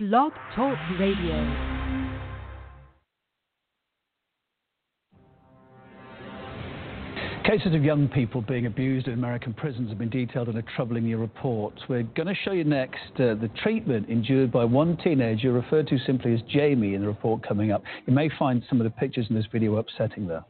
Blog Talk Radio. Cases of young people being abused in American prisons have been detailed in a troubling new report. We're going to show you next uh, the treatment endured by one teenager referred to simply as Jamie in the report coming up. You may find some of the pictures in this video upsetting though.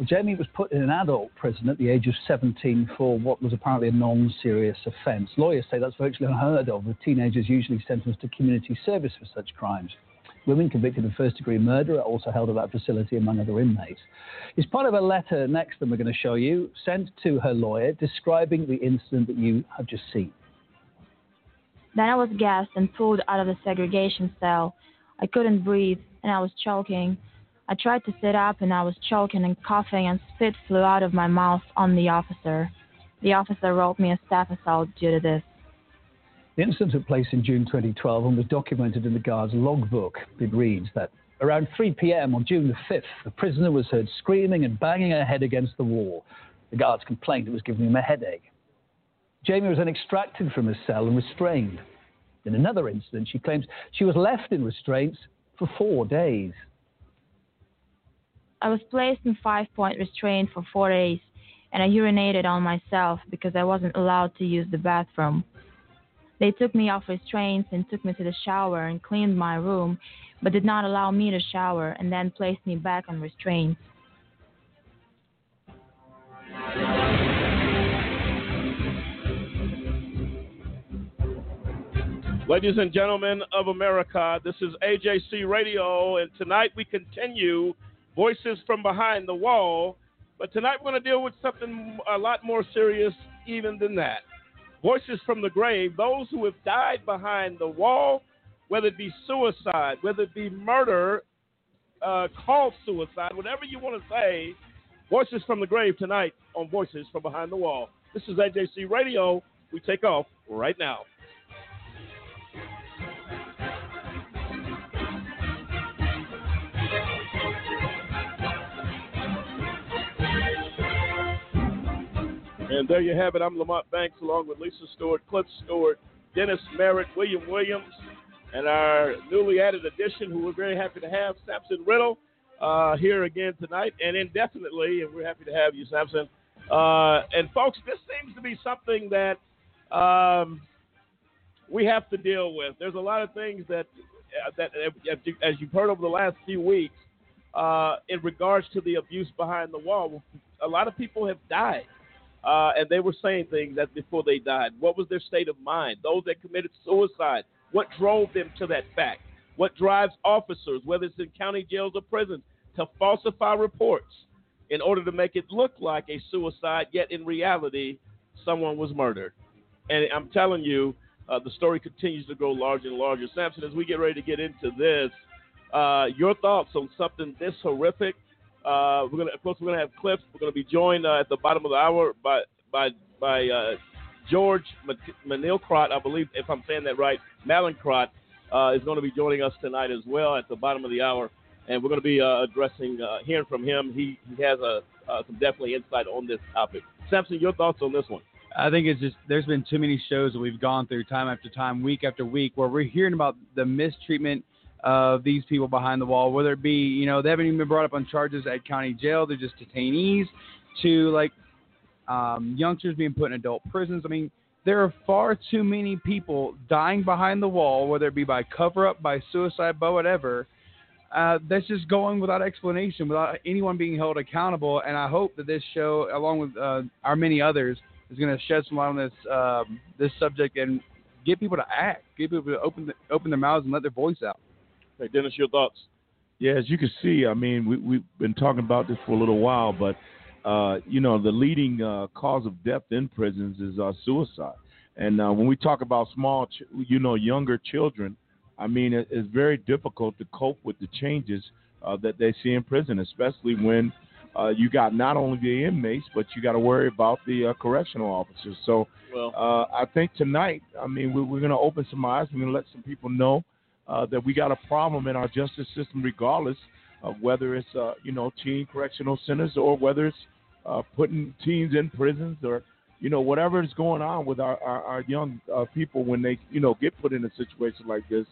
Well, Jamie was put in an adult prison at the age of 17 for what was apparently a non serious offence. Lawyers say that's virtually unheard of, with teenagers usually sentenced to community service for such crimes. Women convicted of first degree murder are also held at that facility, among other inmates. It's part of a letter next that we're going to show you, sent to her lawyer, describing the incident that you have just seen. Then I was gassed and pulled out of the segregation cell. I couldn't breathe and I was choking. I tried to sit up and I was choking and coughing, and spit flew out of my mouth on the officer. The officer wrote me a staff assault due to this. The incident took place in June 2012 and was documented in the guard's logbook. It reads that around 3 p.m. on June the 5th, the prisoner was heard screaming and banging her head against the wall. The guards complained it was giving him a headache. Jamie was then extracted from his cell and restrained. In another incident, she claims she was left in restraints for four days. I was placed in five point restraint for four days, and I urinated on myself because I wasn't allowed to use the bathroom. They took me off restraints and took me to the shower and cleaned my room, but did not allow me to shower and then placed me back on restraints. Ladies and gentlemen of America, this is AJC Radio, and tonight we continue Voices from Behind the Wall. But tonight we're going to deal with something a lot more serious even than that. Voices from the grave, those who have died behind the wall, whether it be suicide, whether it be murder, uh, called suicide, whatever you want to say, Voices from the grave tonight on Voices from Behind the Wall. This is AJC Radio. We take off right now. And there you have it. I'm Lamont Banks along with Lisa Stewart, Cliff Stewart, Dennis Merritt, William Williams, and our newly added addition, who we're very happy to have, Samson Riddle, uh, here again tonight and indefinitely. And we're happy to have you, Samson. Uh, and folks, this seems to be something that um, we have to deal with. There's a lot of things that uh, that, as you've heard over the last few weeks, uh, in regards to the abuse behind the wall, a lot of people have died. Uh, and they were saying things that before they died. What was their state of mind? Those that committed suicide, what drove them to that fact? What drives officers, whether it's in county jails or prisons, to falsify reports in order to make it look like a suicide, yet in reality, someone was murdered? And I'm telling you, uh, the story continues to grow larger and larger. Samson, as we get ready to get into this, uh, your thoughts on something this horrific uh, we're gonna, of course, we're gonna have clips. We're gonna be joined uh, at the bottom of the hour by by by uh, George Manilcrot, I believe, if I'm saying that right. Mallinckrodt uh, is going to be joining us tonight as well at the bottom of the hour, and we're going to be uh, addressing, uh, hearing from him. He, he has a, some definitely insight on this topic. Samson, your thoughts on this one? I think it's just there's been too many shows that we've gone through time after time, week after week, where we're hearing about the mistreatment of these people behind the wall, whether it be, you know, they haven't even been brought up on charges at county jail, they're just detainees, to like um, youngsters being put in adult prisons. I mean, there are far too many people dying behind the wall, whether it be by cover up, by suicide, by whatever. Uh, that's just going without explanation, without anyone being held accountable. And I hope that this show, along with uh, our many others, is going to shed some light on this um, this subject and get people to act, get people to open the, open their mouths and let their voice out. Hey, Dennis, your thoughts? Yeah, as you can see, I mean, we, we've been talking about this for a little while, but uh, you know, the leading uh, cause of death in prisons is uh, suicide. And uh, when we talk about small, ch- you know, younger children, I mean, it, it's very difficult to cope with the changes uh, that they see in prison, especially when uh, you got not only the inmates, but you got to worry about the uh, correctional officers. So Well, uh, I think tonight, I mean, we're, we're going to open some eyes. We're going to let some people know uh, that we got a problem in our justice system, regardless of whether it's uh, you know teen correctional centers or whether it's uh, putting teens in prisons or you know whatever is going on with our our, our young uh, people when they you know get put in a situation like this,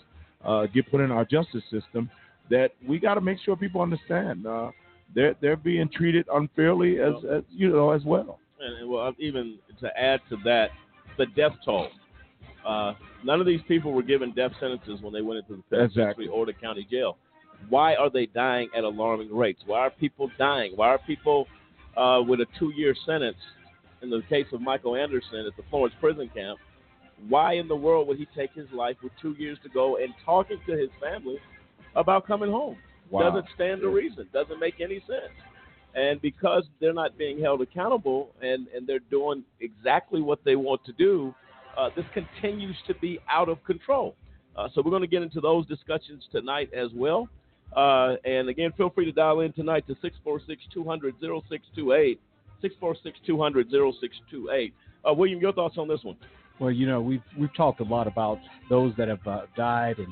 uh, get put in our justice system. That we got to make sure people understand uh, they're they're being treated unfairly as, as you know as well. and, and well, even to add to that, the death toll. Uh, none of these people were given death sentences when they went into the Exactly. or the county jail. Why are they dying at alarming rates? Why are people dying? Why are people uh, with a two-year sentence? In the case of Michael Anderson at the Florence prison camp, why in the world would he take his life with two years to go and talking to his family about coming home? Wow. Doesn't stand to reason. Doesn't make any sense. And because they're not being held accountable and, and they're doing exactly what they want to do, uh, this continues to be out of control. Uh, so we're going to get into those discussions tonight as well. Uh, and again, feel free to dial in tonight to 646 200 0628. 646 200 0628. Uh, William, your thoughts on this one? Well, you know, we've we've talked a lot about those that have uh, died, and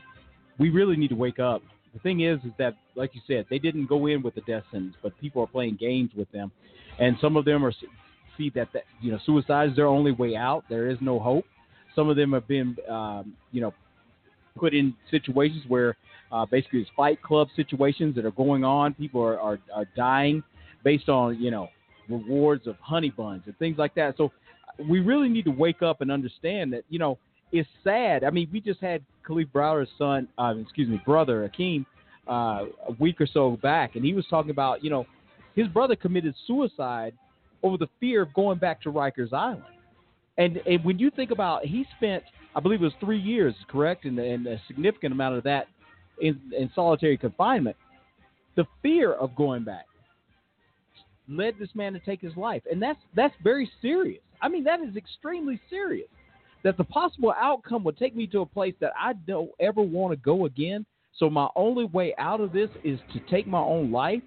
we really need to wake up. The thing is, is that like you said, they didn't go in with the death sentence, but people are playing games with them, and some of them are see that, that you know suicide is their only way out. There is no hope. Some of them have been, um, you know, put in situations where uh, basically it's fight club situations that are going on. People are, are, are dying based on you know rewards of honey buns and things like that. So we really need to wake up and understand that you know it's sad. I mean, we just had Kalief Browder's son, uh, excuse me, brother Akeem, uh, a week or so back, and he was talking about you know his brother committed suicide over the fear of going back to Rikers Island. And, and when you think about, he spent, I believe it was three years, correct, and, and a significant amount of that in, in solitary confinement. The fear of going back led this man to take his life, and that's that's very serious. I mean, that is extremely serious. That the possible outcome would take me to a place that I don't ever want to go again. So my only way out of this is to take my own life.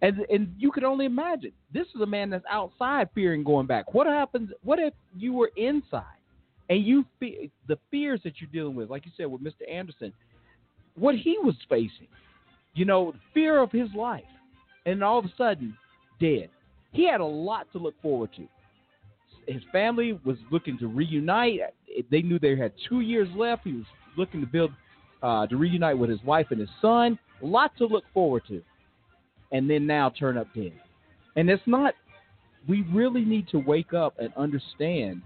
And and you can only imagine. This is a man that's outside fearing going back. What happens? What if you were inside and you fe- the fears that you're dealing with, like you said with Mr. Anderson, what he was facing, you know, fear of his life, and all of a sudden dead. He had a lot to look forward to. His family was looking to reunite. They knew they had two years left. He was looking to build uh, to reunite with his wife and his son. A lot to look forward to and then now turn up dead. And it's not, we really need to wake up and understand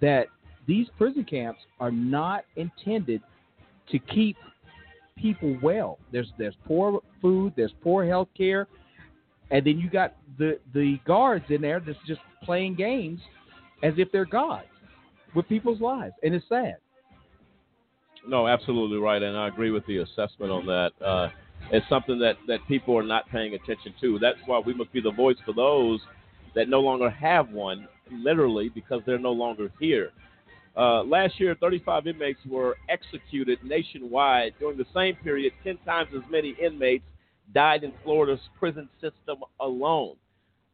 that these prison camps are not intended to keep people well. There's there's poor food, there's poor health care, and then you got the the guards in there that's just playing games as if they're gods with people's lives, and it's sad. No, absolutely right, and I agree with the assessment on that. Uh, it's something that, that people are not paying attention to. That's why we must be the voice for those that no longer have one, literally, because they're no longer here. Uh, last year, 35 inmates were executed nationwide. During the same period, 10 times as many inmates died in Florida's prison system alone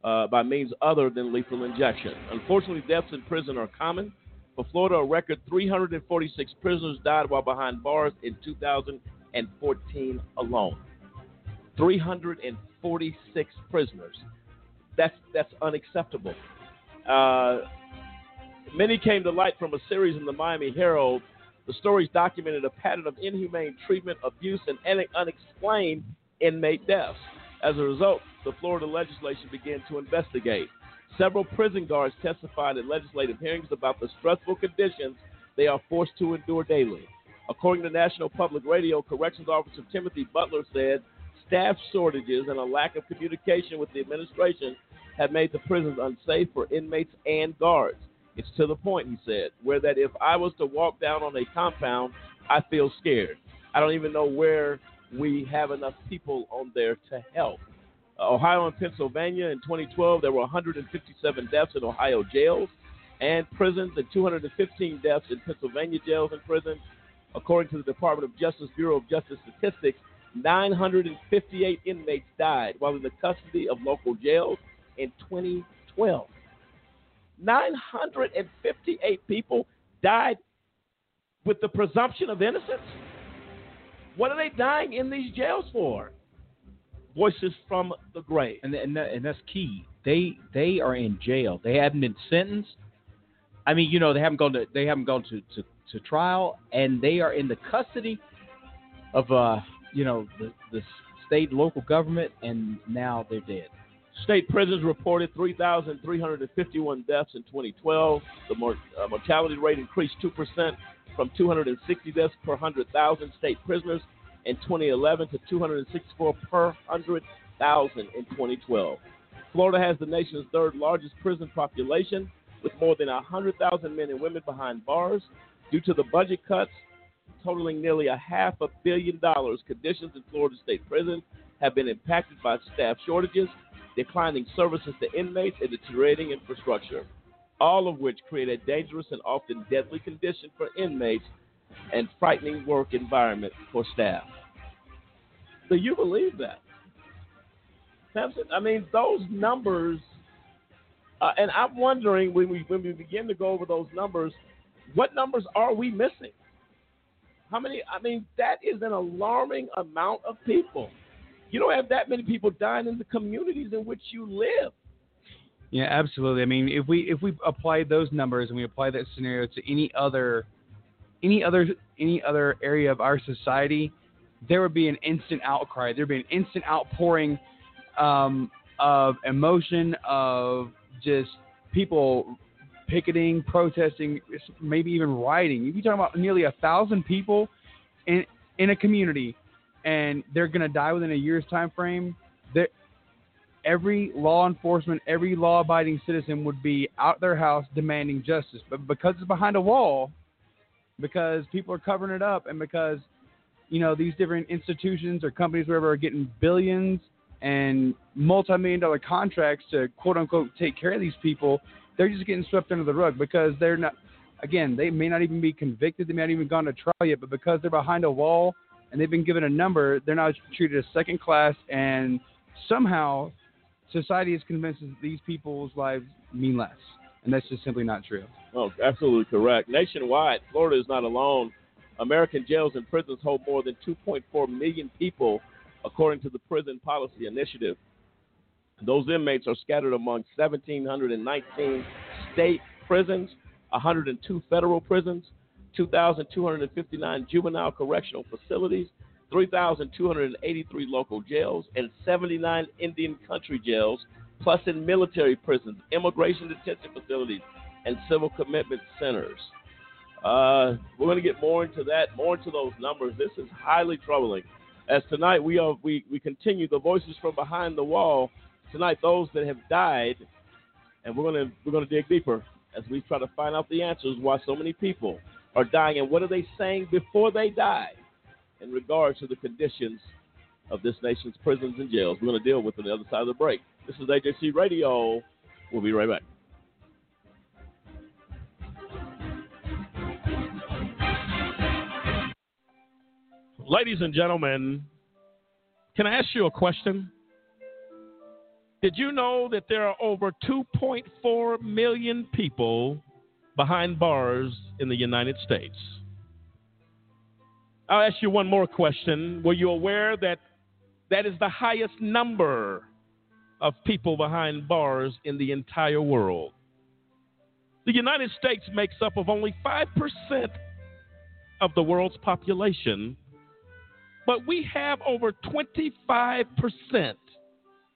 uh, by means other than lethal injection. Unfortunately, deaths in prison are common. For Florida, a record 346 prisoners died while behind bars in 2014 alone. 346 prisoners. That's that's unacceptable. Uh, many came to light from a series in the Miami Herald. The stories documented a pattern of inhumane treatment, abuse, and unexplained inmate deaths. As a result, the Florida legislation began to investigate. Several prison guards testified at legislative hearings about the stressful conditions they are forced to endure daily. According to National Public Radio, Corrections Officer Timothy Butler said staff shortages and a lack of communication with the administration have made the prisons unsafe for inmates and guards. It's to the point, he said, where that if I was to walk down on a compound, I feel scared. I don't even know where we have enough people on there to help. Uh, Ohio and Pennsylvania in 2012, there were 157 deaths in Ohio jails and prisons, and 215 deaths in Pennsylvania jails and prisons. According to the Department of Justice Bureau of Justice Statistics, 958 inmates died while in the custody of local jails in 2012. 958 people died with the presumption of innocence. What are they dying in these jails for? Voices from the grave. And and, that, and that's key. They they are in jail. They haven't been sentenced. I mean, you know, they haven't gone to they haven't gone to, to, to trial, and they are in the custody of uh you know the the state local government, and now they're dead. State prisons reported 3,351 deaths in 2012. The mor- uh, mortality rate increased 2% from 260 deaths per 100,000 state prisoners in 2011 to 264 per 100,000 in 2012. Florida has the nation's third largest prison population with more than 100,000 men and women behind bars. Due to the budget cuts totaling nearly a half a billion dollars, conditions in Florida state prisons have been impacted by staff shortages, declining services to inmates, and deteriorating infrastructure, all of which create a dangerous and often deadly condition for inmates and frightening work environment for staff. Do you believe that? Samson, I mean, those numbers, uh, and I'm wondering when we when we begin to go over those numbers, what numbers are we missing? How many? I mean, that is an alarming amount of people. You don't have that many people dying in the communities in which you live. Yeah, absolutely. I mean, if we if we apply those numbers and we apply that scenario to any other any other any other area of our society, there would be an instant outcry. There'd be an instant outpouring um, of emotion, of just people picketing, protesting, maybe even rioting. You're talking about nearly a thousand people in in a community, and they're gonna die within a year's time frame, there every law enforcement, every law-abiding citizen would be out their house demanding justice. But because it's behind a wall, because people are covering it up, and because you know these different institutions or companies, wherever, are getting billions and multi-million dollar contracts to quote unquote take care of these people, they're just getting swept under the rug because they're not. Again, they may not even be convicted. They may not even gone to trial yet, but because they're behind a wall and they've been given a number, they're now treated as second class, and somehow society is convinced that these people's lives mean less, and that's just simply not true. Oh, absolutely correct. Nationwide, Florida is not alone. American jails and prisons hold more than 2.4 million people, according to the Prison Policy Initiative. Those inmates are scattered among 1,719 state prisons, 102 federal prisons, 2,259 juvenile correctional facilities, 3,283 local jails, and 79 Indian country jails, plus in military prisons, immigration detention facilities, and civil commitment centers. Uh, we're going to get more into that, more into those numbers. This is highly troubling. As tonight we are, we, we continue the voices from behind the wall. Tonight, those that have died, and we're going to we're to dig deeper as we try to find out the answers why so many people are dying and what are they saying before they die in regards to the conditions of this nation's prisons and jails. We're going to deal with on the other side of the break. This is AJC Radio. We'll be right back. Ladies and gentlemen, can I ask you a question? Did you know that there are over 2.4 million people behind bars in the United States? I'll ask you one more question. Were you aware that that is the highest number of people behind bars in the entire world? The United States makes up of only 5% of the world's population, but we have over 25%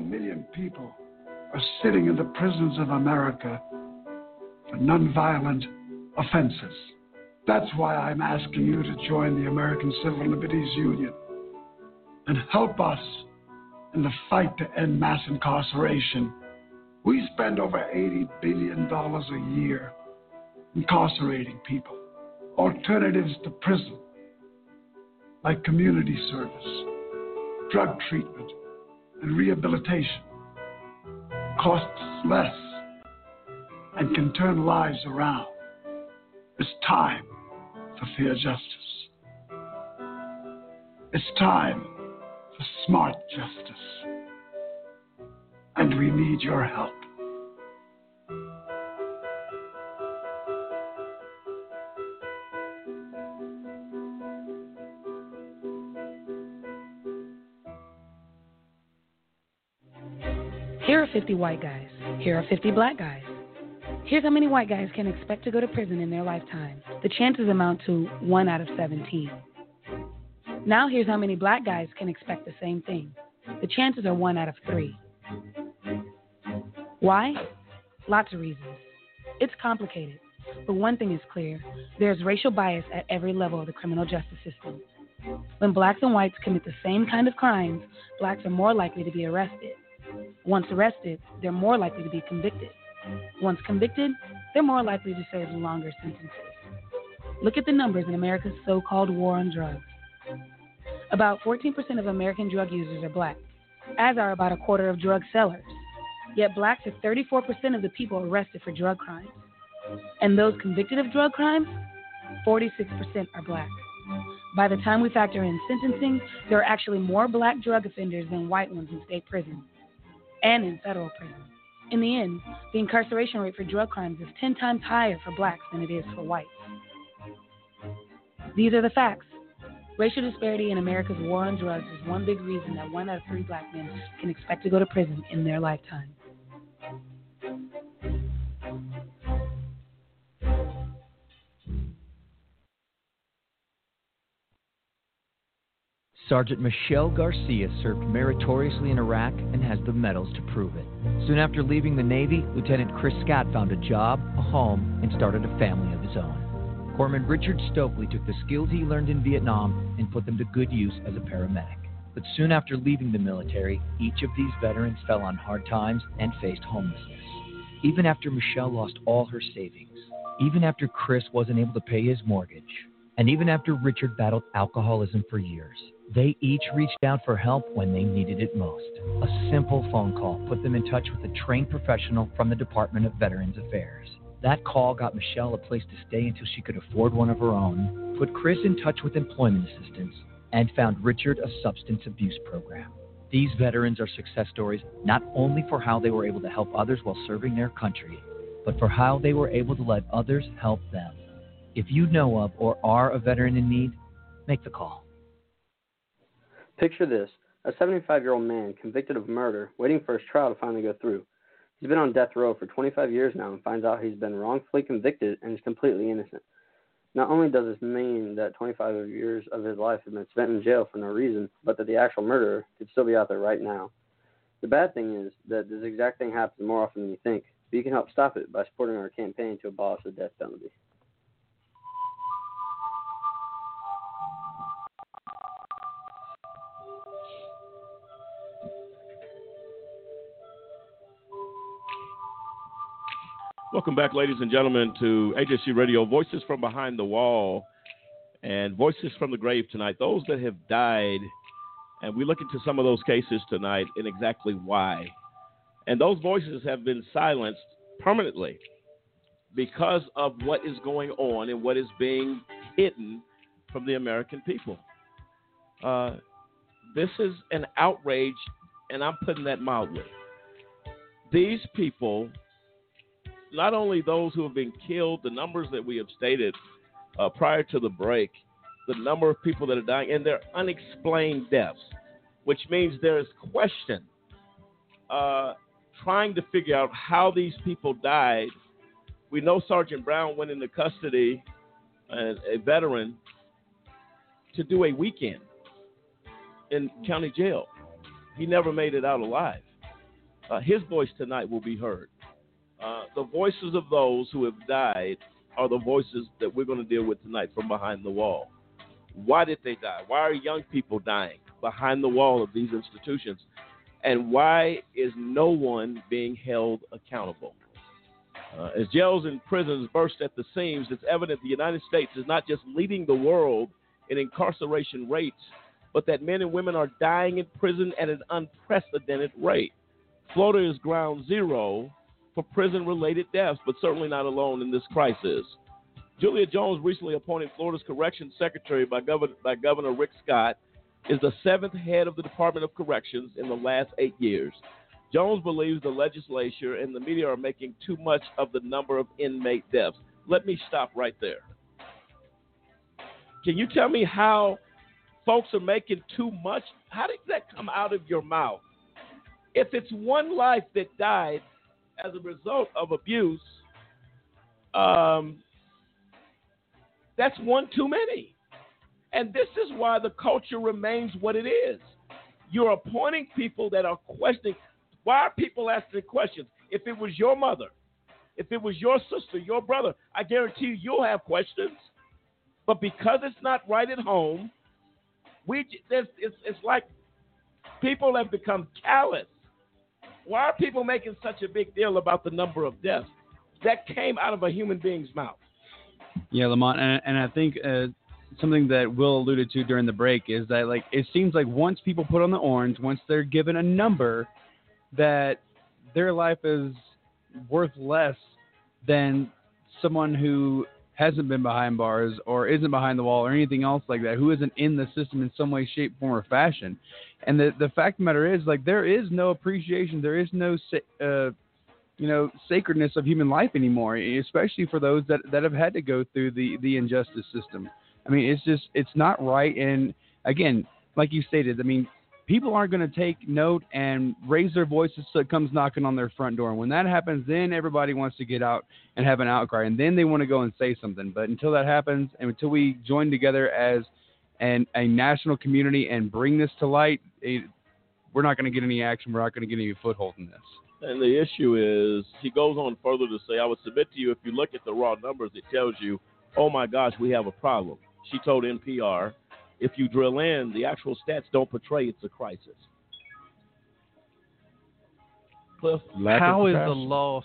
Million people are sitting in the prisons of America for nonviolent offenses. That's why I'm asking you to join the American Civil Liberties Union and help us in the fight to end mass incarceration. We spend over $80 billion a year incarcerating people. Alternatives to prison, like community service, drug treatment, and rehabilitation, costs less and can turn lives around. It's time for fair justice. It's time for smart justice. And we need your help. 50 white guys. Here are 50 black guys. Here's how many white guys can expect to go to prison in their lifetime. The chances amount to 1 out of 17. Now, here's how many black guys can expect the same thing. The chances are 1 out of 3. Why? Lots of reasons. It's complicated, but one thing is clear there's racial bias at every level of the criminal justice system. When blacks and whites commit the same kind of crimes, blacks are more likely to be arrested. Once arrested, they're more likely to be convicted. Once convicted, they're more likely to serve longer sentences. Look at the numbers in America's so called war on drugs. About 14% of American drug users are black, as are about a quarter of drug sellers. Yet blacks are 34% of the people arrested for drug crimes. And those convicted of drug crimes, 46% are black. By the time we factor in sentencing, there are actually more black drug offenders than white ones in state prisons and in federal prisons. In the end, the incarceration rate for drug crimes is 10 times higher for blacks than it is for whites. These are the facts. Racial disparity in America's war on drugs is one big reason that one out of three black men can expect to go to prison in their lifetime. Sergeant Michelle Garcia served meritoriously in Iraq and has the medals to prove it. Soon after leaving the Navy, Lieutenant Chris Scott found a job, a home, and started a family of his own. Corpsman Richard Stokely took the skills he learned in Vietnam and put them to good use as a paramedic. But soon after leaving the military, each of these veterans fell on hard times and faced homelessness. Even after Michelle lost all her savings, even after Chris wasn't able to pay his mortgage, and even after Richard battled alcoholism for years, they each reached out for help when they needed it most. A simple phone call put them in touch with a trained professional from the Department of Veterans Affairs. That call got Michelle a place to stay until she could afford one of her own, put Chris in touch with employment assistance, and found Richard a substance abuse program. These veterans are success stories not only for how they were able to help others while serving their country, but for how they were able to let others help them. If you know of or are a veteran in need, make the call. Picture this a 75 year old man convicted of murder, waiting for his trial to finally go through. He's been on death row for 25 years now and finds out he's been wrongfully convicted and is completely innocent. Not only does this mean that 25 years of his life have been spent in jail for no reason, but that the actual murderer could still be out there right now. The bad thing is that this exact thing happens more often than you think, but you can help stop it by supporting our campaign to abolish the death penalty. Welcome back, ladies and gentlemen, to AJC Radio, Voices from Behind the Wall and Voices from the Grave tonight. Those that have died, and we look into some of those cases tonight and exactly why. And those voices have been silenced permanently because of what is going on and what is being hidden from the American people. Uh, this is an outrage, and I'm putting that mildly. These people not only those who have been killed, the numbers that we have stated uh, prior to the break, the number of people that are dying, and they're unexplained deaths, which means there is question uh, trying to figure out how these people died. We know Sergeant Brown went into custody, uh, a veteran, to do a weekend in county jail. He never made it out alive. Uh, his voice tonight will be heard. Uh, the voices of those who have died are the voices that we're going to deal with tonight from behind the wall. Why did they die? Why are young people dying behind the wall of these institutions? And why is no one being held accountable? Uh, as jails and prisons burst at the seams, it's evident the United States is not just leading the world in incarceration rates, but that men and women are dying in prison at an unprecedented rate. Florida is ground zero for prison related deaths, but certainly not alone in this crisis. Julie Jones, recently appointed Florida's Corrections Secretary by Governor, by Governor Rick Scott, is the seventh head of the Department of Corrections in the last eight years. Jones believes the legislature and the media are making too much of the number of inmate deaths. Let me stop right there. Can you tell me how folks are making too much? How did that come out of your mouth? If it's one life that died as a result of abuse, um, that's one too many. And this is why the culture remains what it is. You're appointing people that are questioning. Why are people asking questions? If it was your mother, if it was your sister, your brother, I guarantee you, you'll have questions. But because it's not right at home, we it's, it's, it's like people have become callous. Why are people making such a big deal about the number of deaths? That came out of a human being's mouth. Yeah, Lamont, and, and I think uh, something that Will alluded to during the break is that like it seems like once people put on the orange, once they're given a number, that their life is worth less than someone who hasn't been behind bars or isn't behind the wall or anything else like that, who isn't in the system in some way, shape, form, or fashion. And the the fact of the matter is, like, there is no appreciation, there is no, uh, you know, sacredness of human life anymore, especially for those that that have had to go through the the injustice system. I mean, it's just it's not right. And again, like you stated, I mean, people aren't going to take note and raise their voices so it comes knocking on their front door. And when that happens, then everybody wants to get out and have an outcry, and then they want to go and say something. But until that happens, and until we join together as an, a national community and bring this to light, it, we're not going to get any action. We're not going to get any foothold in this. And the issue is, he goes on further to say, I would submit to you if you look at the raw numbers, it tells you, oh my gosh, we have a problem. She told NPR if you drill in, the actual stats don't portray it's a crisis. Cliff, how is the loss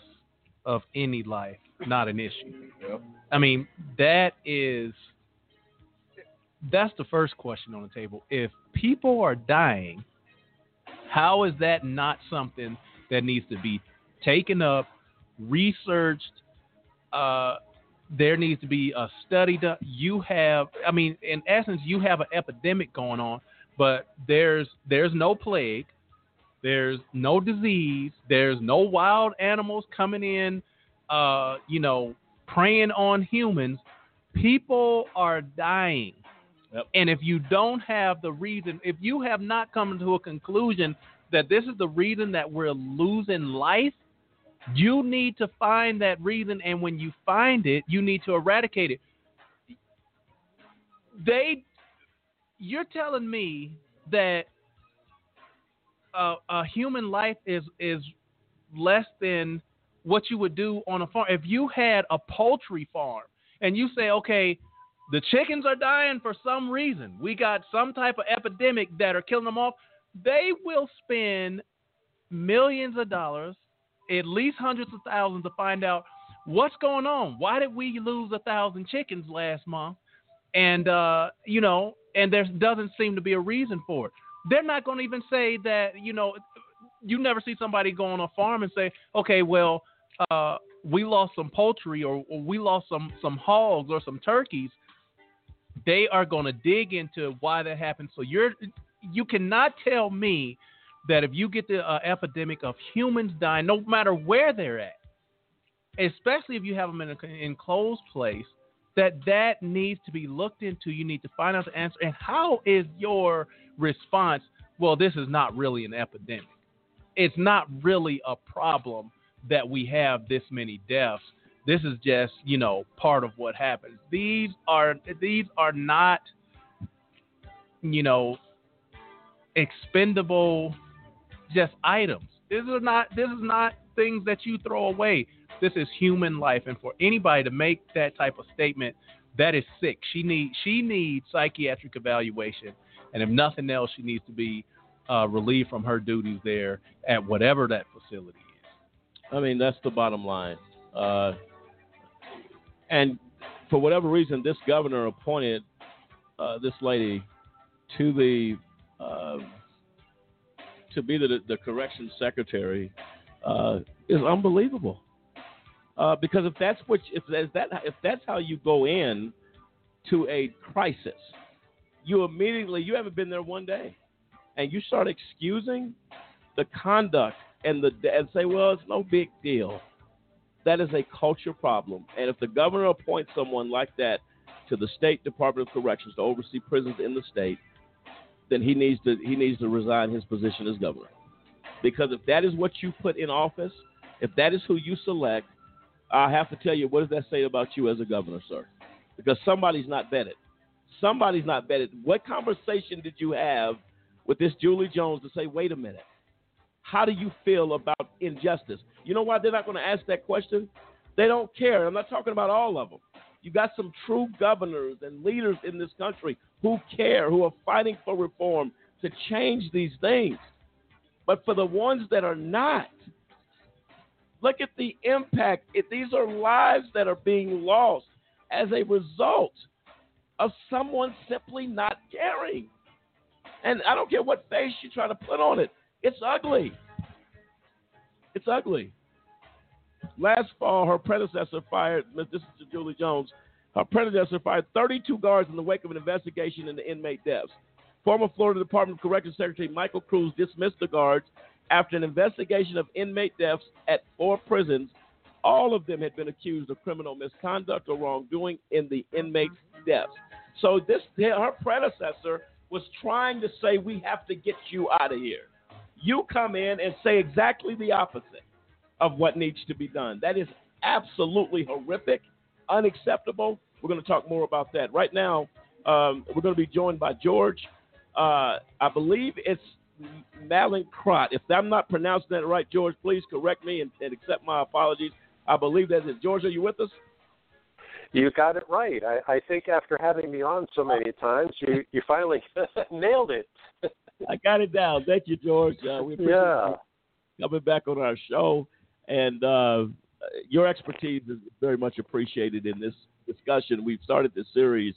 of any life not an issue? Yep. I mean, that is that's the first question on the table. If people are dying, how is that not something that needs to be taken up, researched, uh, there needs to be a study done. You have, I mean, in essence, you have an epidemic going on, but there's there's no plague, there's no disease, there's no wild animals coming in, uh, you know, preying on humans. People are dying. Yep. And if you don't have the reason, if you have not come to a conclusion that this is the reason that we're losing life, you need to find that reason, and when you find it, you need to eradicate it. They, you're telling me that a, a human life is is less than what you would do on a farm. If you had a poultry farm and you say, okay, the chickens are dying for some reason, we got some type of epidemic that are killing them off, they will spend millions of dollars at least hundreds of thousands to find out what's going on. Why did we lose a thousand chickens last month? And uh, you know, and there doesn't seem to be a reason for it. They're not going to even say that. You know, you never see somebody go on a farm and say, okay, well, uh, we lost some poultry or, or we lost some some hogs or some turkeys. They are going to dig into why that happened. So you're you cannot tell me that if you get the uh, epidemic of humans dying, no matter where they're at, especially if you have them in an enclosed place, that that needs to be looked into. You need to find out the answer. And how is your response? Well, this is not really an epidemic. It's not really a problem that we have this many deaths. This is just, you know, part of what happens. These are these are not, you know, expendable just items. This is not this is not things that you throw away. This is human life, and for anybody to make that type of statement, that is sick. She needs she needs psychiatric evaluation, and if nothing else, she needs to be uh, relieved from her duties there at whatever that facility is. I mean, that's the bottom line. Uh, and for whatever reason, this governor appointed uh, this lady to the uh, to be the, the corrections secretary uh, is unbelievable. Uh, because if that's what if that if that's how you go in to a crisis, you immediately you haven't been there one day, and you start excusing the conduct and the and say, well, it's no big deal. That is a culture problem, and if the governor appoints someone like that to the state Department of Corrections to oversee prisons in the state, then he needs to he needs to resign his position as governor. Because if that is what you put in office, if that is who you select, I have to tell you, what does that say about you as a governor, sir? Because somebody's not vetted. Somebody's not vetted. What conversation did you have with this Julie Jones to say, wait a minute, how do you feel about injustice? You know why they're not going to ask that question? They don't care. I'm not talking about all of them. You got some true governors and leaders in this country who care, who are fighting for reform to change these things. But for the ones that are not, look at the impact. If these are lives that are being lost as a result of someone simply not caring. And I don't care what face you try to put on it, it's ugly. It's ugly. Last fall, her predecessor fired, this is Julie Jones, her predecessor fired 32 guards in the wake of an investigation into inmate deaths. Former Florida Department of Corrections Secretary Michael Crews dismissed the guards after an investigation of inmate deaths at four prisons. All of them had been accused of criminal misconduct or wrongdoing in the inmates' deaths. So this, her predecessor was trying to say, "We have to get you out of here." You come in and say exactly the opposite of what needs to be done. That is absolutely horrific, unacceptable. We're going to talk more about that. Right now, um, we're going to be joined by George. Uh, I believe it's Mallinckrodt. If I'm not pronouncing that right, George, please correct me and, and accept my apologies. I believe that is. George, are you with us? You got it right. I, I think after having me on so many times, you, you finally nailed it. I got it down. Thank you, George. Uh, we appreciate yeah. you coming back on our show and uh, your expertise is very much appreciated in this discussion. We've started this series,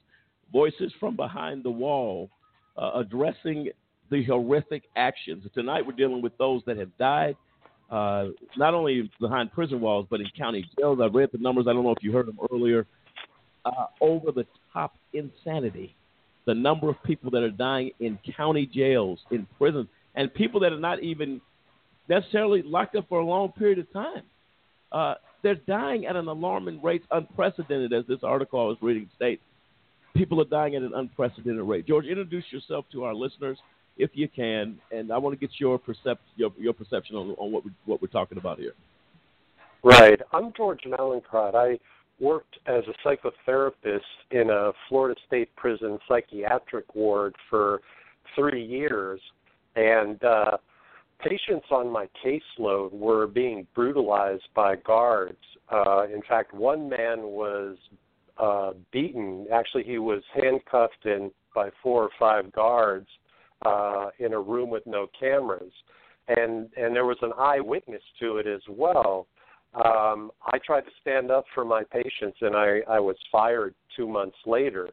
Voices from Behind the Wall, uh, addressing the horrific actions. Tonight we're dealing with those that have died, uh, not only behind prison walls, but in county jails. I read the numbers. I don't know if you heard them earlier. Uh, over the top insanity. The number of people that are dying in county jails, in prisons, and people that are not even necessarily locked up for a long period of time. Uh, they're dying at an alarming rate, unprecedented, as this article I was reading states. People are dying at an unprecedented rate. George, introduce yourself to our listeners if you can, and I want to get your percep- your, your perception on, on what, we, what we're talking about here. Right. I'm George Mallinckrodt. I worked as a psychotherapist in a Florida State Prison psychiatric ward for three years, and uh, patients on my caseload were being brutalized by guards. Uh, in fact, one man was uh, beaten. Actually, he was handcuffed in by four or five guards uh, in a room with no cameras, and and there was an eyewitness to it as well. Um, I tried to stand up for my patients, and I, I was fired two months later.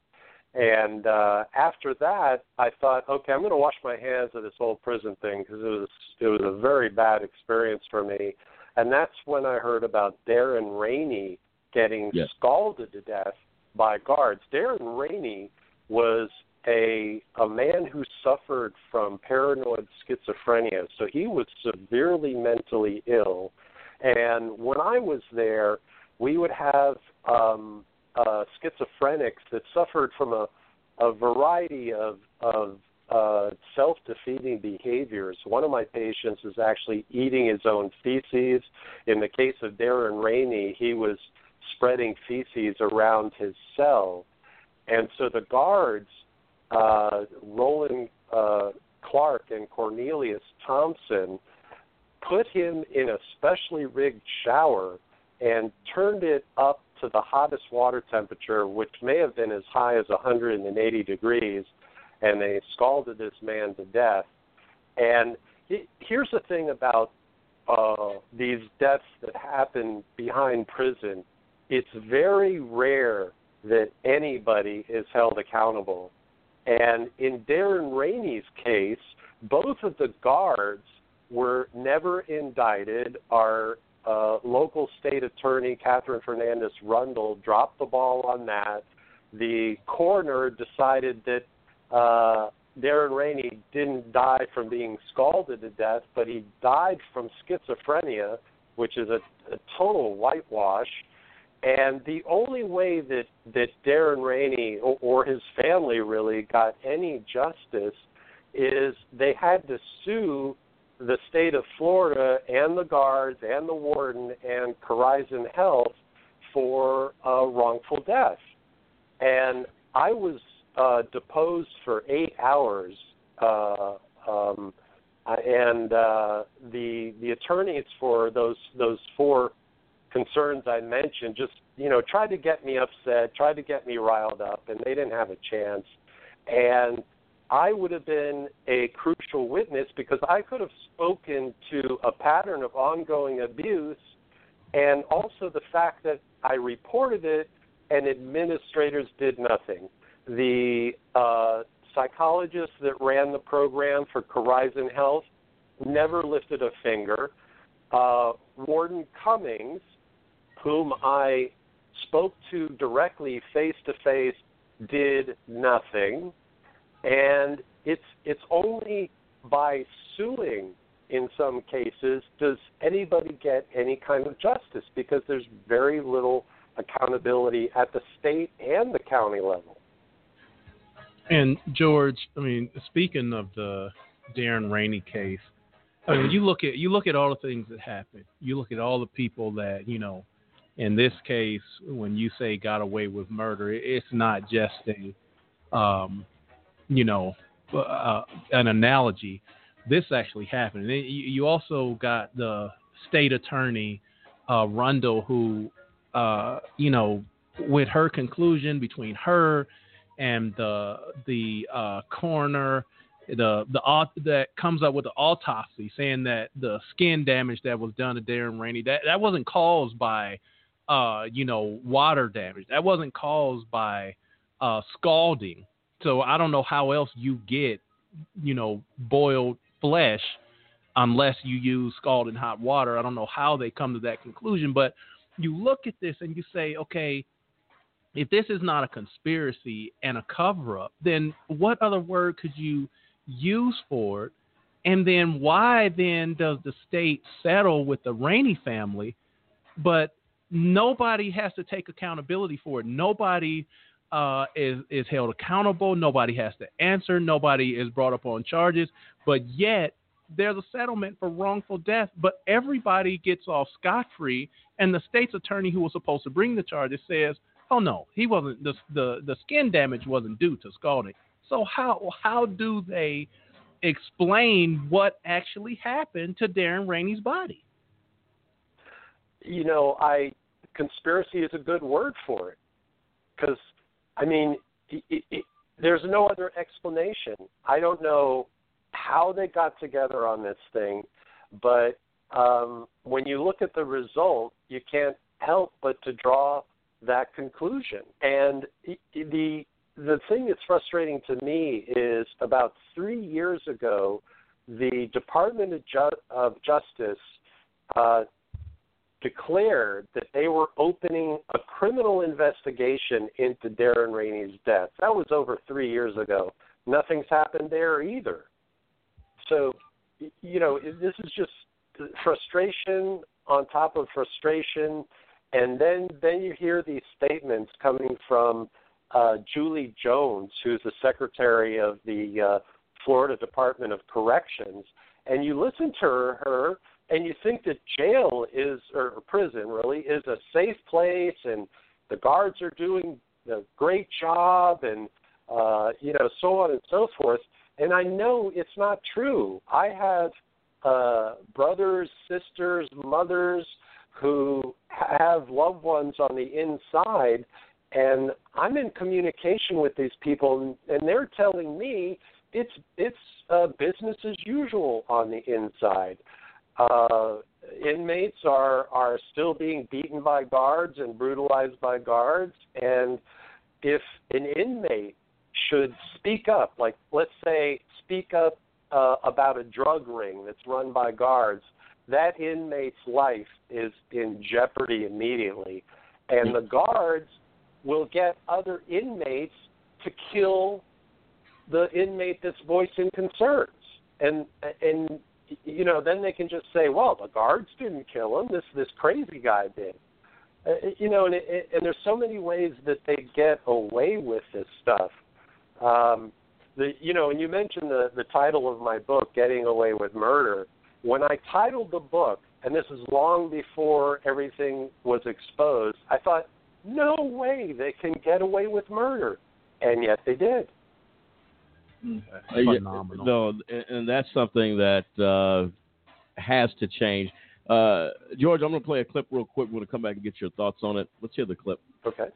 And uh, after that, I thought, okay, I'm going to wash my hands of this whole prison thing because it was it was a very bad experience for me. And that's when I heard about Darren Rainey getting yes. scalded to death by guards. Darren Rainey was a a man who suffered from paranoid schizophrenia, so he was severely mentally ill. And when I was there, we would have um, uh, schizophrenics that suffered from a, a variety of, of uh, self-defeating behaviors. One of my patients is actually eating his own feces. In the case of Darren Rainey, he was spreading feces around his cell, and so the guards, uh, Roland uh, Clark and Cornelius Thompson, put him in a specially rigged shower and turned it up to the hottest water temperature, which may have been as high as 180 degrees, and they scalded this man to death. And he, here's the thing about uh, these deaths that happen behind prison it's very rare that anybody is held accountable. And in Darren Rainey's case, both of the guards were never indicted. Our uh, local state attorney, Katherine Fernandez Rundle, dropped the ball on that. The coroner decided that uh, Darren Rainey didn't die from being scalded to death, but he died from schizophrenia, which is a, a total whitewash. And the only way that that Darren Rainey or, or his family really got any justice is they had to sue the state of Florida and the guards and the warden and Corizon Health for a wrongful death. And I was uh, deposed for eight hours, uh, um, and uh, the the attorneys for those those four concerns I mentioned just you know tried to get me upset, tried to get me riled up, and they didn't have a chance. And I would have been a crucial witness because I could have spoken to a pattern of ongoing abuse and also the fact that I reported it and administrators did nothing. The uh, psychologist that ran the program for Corizon Health never lifted a finger. Uh, Warden Cummings whom I spoke to directly face to face did nothing and it's it's only by suing in some cases does anybody get any kind of justice because there's very little accountability at the state and the county level. And George, I mean, speaking of the Darren Rainey case, I mean, you look at you look at all the things that happened. You look at all the people that you know in this case, when you say got away with murder, it's not just a, um, you know, uh, an analogy. This actually happened. And you also got the state attorney, uh, Rundle, who, uh, you know, with her conclusion between her and the the uh, coroner, the the that comes up with the autopsy saying that the skin damage that was done to Darren Rainey that that wasn't caused by uh, you know, water damage. That wasn't caused by uh, scalding. So I don't know how else you get, you know, boiled flesh unless you use scalding hot water. I don't know how they come to that conclusion, but you look at this and you say, okay, if this is not a conspiracy and a cover up, then what other word could you use for it? And then why then does the state settle with the Rainey family, but nobody has to take accountability for it. Nobody uh, is is held accountable. Nobody has to answer. Nobody is brought up on charges. But yet there's a settlement for wrongful death. But everybody gets off scot free. And the state's attorney who was supposed to bring the charges says, "Oh no, he wasn't. The the, the skin damage wasn't due to scalding." So how how do they explain what actually happened to Darren Rainey's body? you know, I conspiracy is a good word for it because I mean, it, it, it, there's no other explanation. I don't know how they got together on this thing, but um, when you look at the result, you can't help but to draw that conclusion. And the the thing that's frustrating to me is about three years ago, the Department of, Ju- of Justice uh, declared that they were opening a criminal investigation into Darren Rainey's death. That was over three years ago. Nothing's happened there either. So, you know, this is just frustration on top of frustration. and then then you hear these statements coming from uh, Julie Jones, who's the secretary of the uh, Florida Department of Corrections, and you listen to her, her and you think that jail is or prison really is a safe place and the guards are doing a great job and uh you know so on and so forth. And i know it's not true. I have uh brothers sisters mothers who have loved ones on the inside and i'm in communication with these people and and they're telling me it's it's uh, business as usual on the inside uh, inmates are are still being beaten by guards and brutalized by guards, and if an inmate should speak up, like let's say speak up uh, about a drug ring that's run by guards, that inmate's life is in jeopardy immediately, and the guards will get other inmates to kill the inmate that's voicing concerns. And and you know, then they can just say, well, the guards didn't kill him. This this crazy guy did. Uh, you know, and it, and there's so many ways that they get away with this stuff. Um, the you know, and you mentioned the the title of my book, "Getting Away with Murder." When I titled the book, and this is long before everything was exposed, I thought, no way they can get away with murder, and yet they did. Uh, yeah, no, and, and that's something that uh, has to change. Uh, George, I'm going to play a clip real quick. We're going to come back and get your thoughts on it. Let's hear the clip. Okay.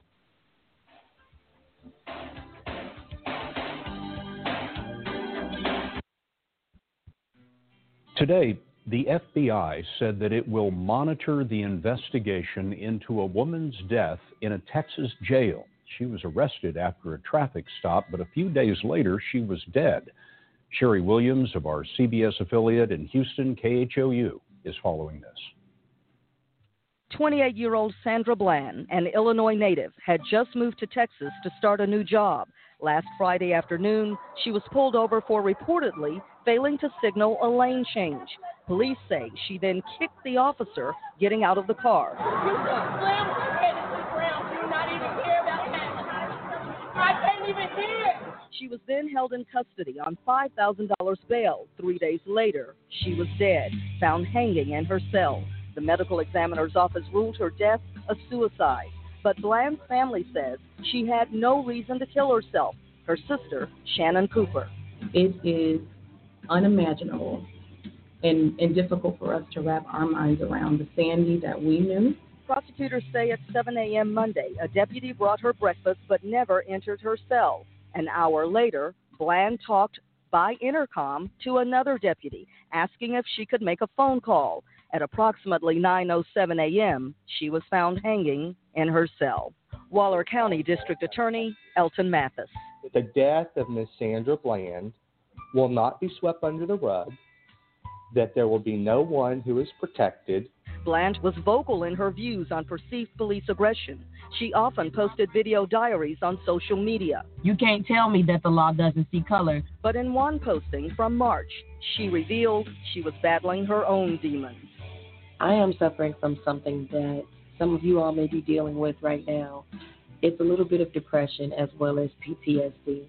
Today, the FBI said that it will monitor the investigation into a woman's death in a Texas jail. She was arrested after a traffic stop, but a few days later, she was dead. Sherry Williams of our CBS affiliate in Houston, KHOU, is following this. 28 year old Sandra Bland, an Illinois native, had just moved to Texas to start a new job. Last Friday afternoon, she was pulled over for reportedly failing to signal a lane change. Police say she then kicked the officer getting out of the car. She was then held in custody on $5,000 bail. Three days later, she was dead, found hanging in her cell. The medical examiner's office ruled her death a suicide. But Bland's family says she had no reason to kill herself. Her sister, Sharon Cooper. It is unimaginable and, and difficult for us to wrap our minds around the Sandy that we knew Prosecutors say at 7 a.m. Monday, a deputy brought her breakfast but never entered her cell. An hour later, Bland talked by intercom to another deputy, asking if she could make a phone call. At approximately 9:07 a.m., she was found hanging in her cell. Waller County District Attorney Elton Mathis. The death of Miss Sandra Bland will not be swept under the rug. That there will be no one who is protected Bland was vocal in her views on perceived police aggression. She often posted video diaries on social media. You can't tell me that the law doesn't see color. But in one posting from March, she revealed she was battling her own demons. I am suffering from something that some of you all may be dealing with right now. It's a little bit of depression as well as PTSD.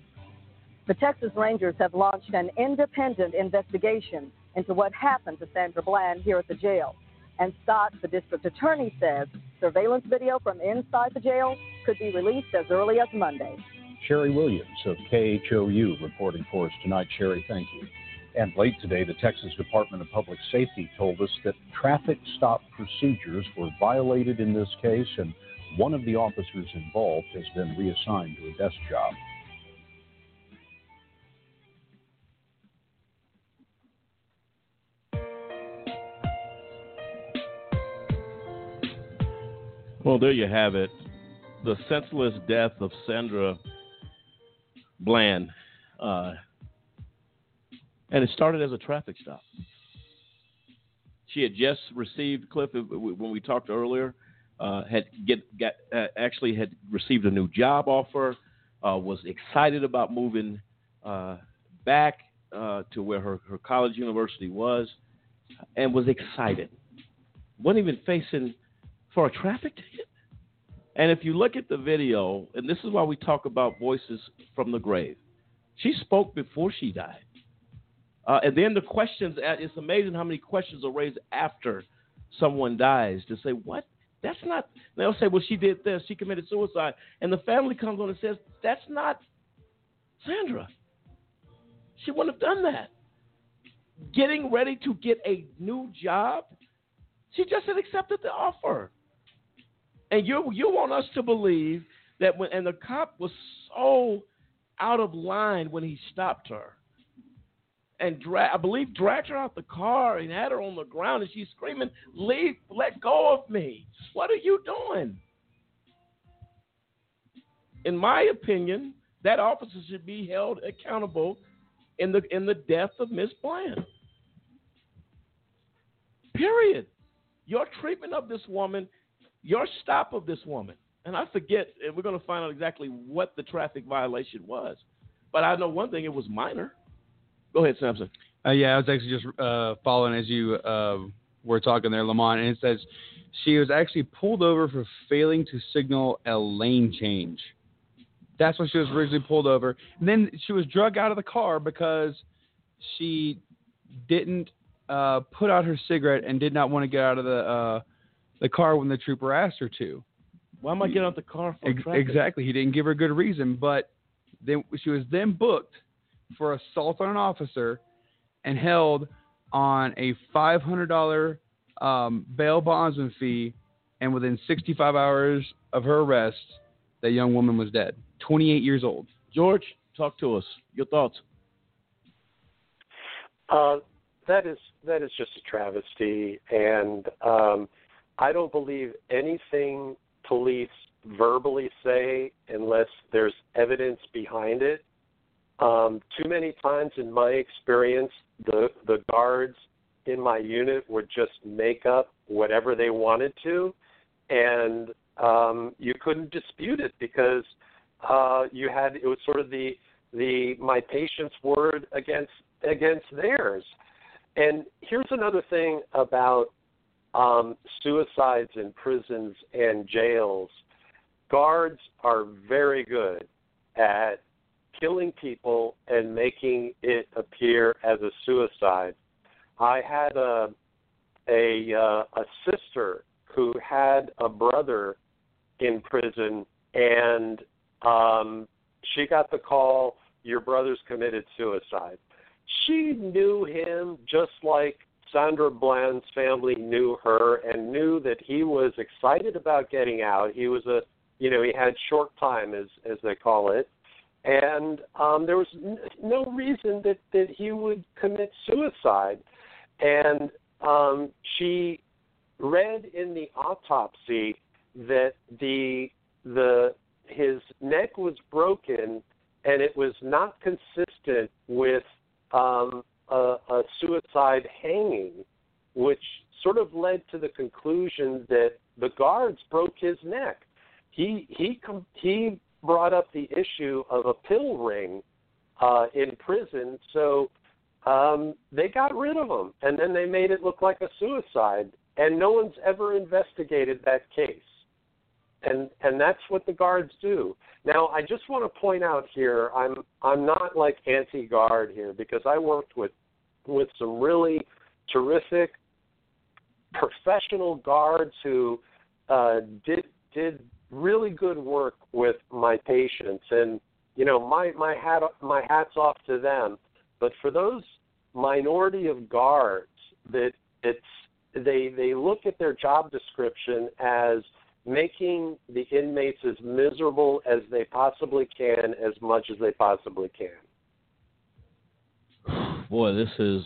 The Texas Rangers have launched an independent investigation into what happened to Sandra Bland here at the jail. And Scott, the district attorney, says surveillance video from inside the jail could be released as early as Monday. Sherry Williams of KHOU reporting for us tonight. Sherry, thank you. And late today, the Texas Department of Public Safety told us that traffic stop procedures were violated in this case, and one of the officers involved has been reassigned to a desk job. Well, there you have it. The senseless death of Sandra Bland. Uh, and it started as a traffic stop. She had just received Cliff when we talked earlier. Uh, had get, get uh, actually had received a new job offer. Uh, was excited about moving uh, back uh, to where her, her college university was, and was excited. wasn't even facing for a traffic ticket. And if you look at the video, and this is why we talk about voices from the grave, she spoke before she died. Uh, and then the questions, uh, it's amazing how many questions are raised after someone dies to say, what? That's not, they'll say, well, she did this, she committed suicide. And the family comes on and says, that's not Sandra. She wouldn't have done that. Getting ready to get a new job, she just had accepted the offer. And you you want us to believe that when and the cop was so out of line when he stopped her and dra- I believe dragged her out the car and had her on the ground and she's screaming, "Leave! Let go of me! What are you doing?" In my opinion, that officer should be held accountable in the in the death of Miss Bland. Period. Your treatment of this woman your stop of this woman, and I forget, and we're going to find out exactly what the traffic violation was, but I know one thing: it was minor. Go ahead, Samson. Uh, yeah, I was actually just uh, following as you uh, were talking there, Lamont, and it says she was actually pulled over for failing to signal a lane change. That's when she was originally pulled over. And then she was drug out of the car because she didn't uh, put out her cigarette and did not want to get out of the uh, the car when the trooper asked her to. Why am I getting out the car for Ex- traffic? Exactly. He didn't give her a good reason, but then she was then booked for assault on an officer and held on a five hundred dollar um, bail bondsman fee. And within 65 hours of her arrest, that young woman was dead. 28 years old. George, talk to us. Your thoughts. Uh, that is that is just a travesty, and um, I don't believe anything police verbally say unless there's evidence behind it. Um, too many times in my experience, the the guards in my unit would just make up whatever they wanted to, and um, you couldn't dispute it because uh, you had it was sort of the the my patient's word against against theirs. And here's another thing about um, suicides in prisons and jails. Guards are very good at killing people and making it appear as a suicide. I had a a uh, a sister who had a brother in prison, and um, she got the call, "Your brother's committed suicide." She knew him just like Sandra Bland's family knew her and knew that he was excited about getting out. He was a, you know, he had short time as as they call it, and um, there was n- no reason that that he would commit suicide. And um, she read in the autopsy that the the his neck was broken and it was not consistent with um, a, a suicide hanging, which sort of led to the conclusion that the guards broke his neck. He he he brought up the issue of a pill ring uh, in prison, so um, they got rid of him, and then they made it look like a suicide, and no one's ever investigated that case. And and that's what the guards do. Now, I just want to point out here, I'm I'm not like anti-guard here because I worked with with some really terrific professional guards who uh, did did really good work with my patients, and you know my my hat my hats off to them. But for those minority of guards that it's they they look at their job description as making the inmates as miserable as they possibly can as much as they possibly can boy, this is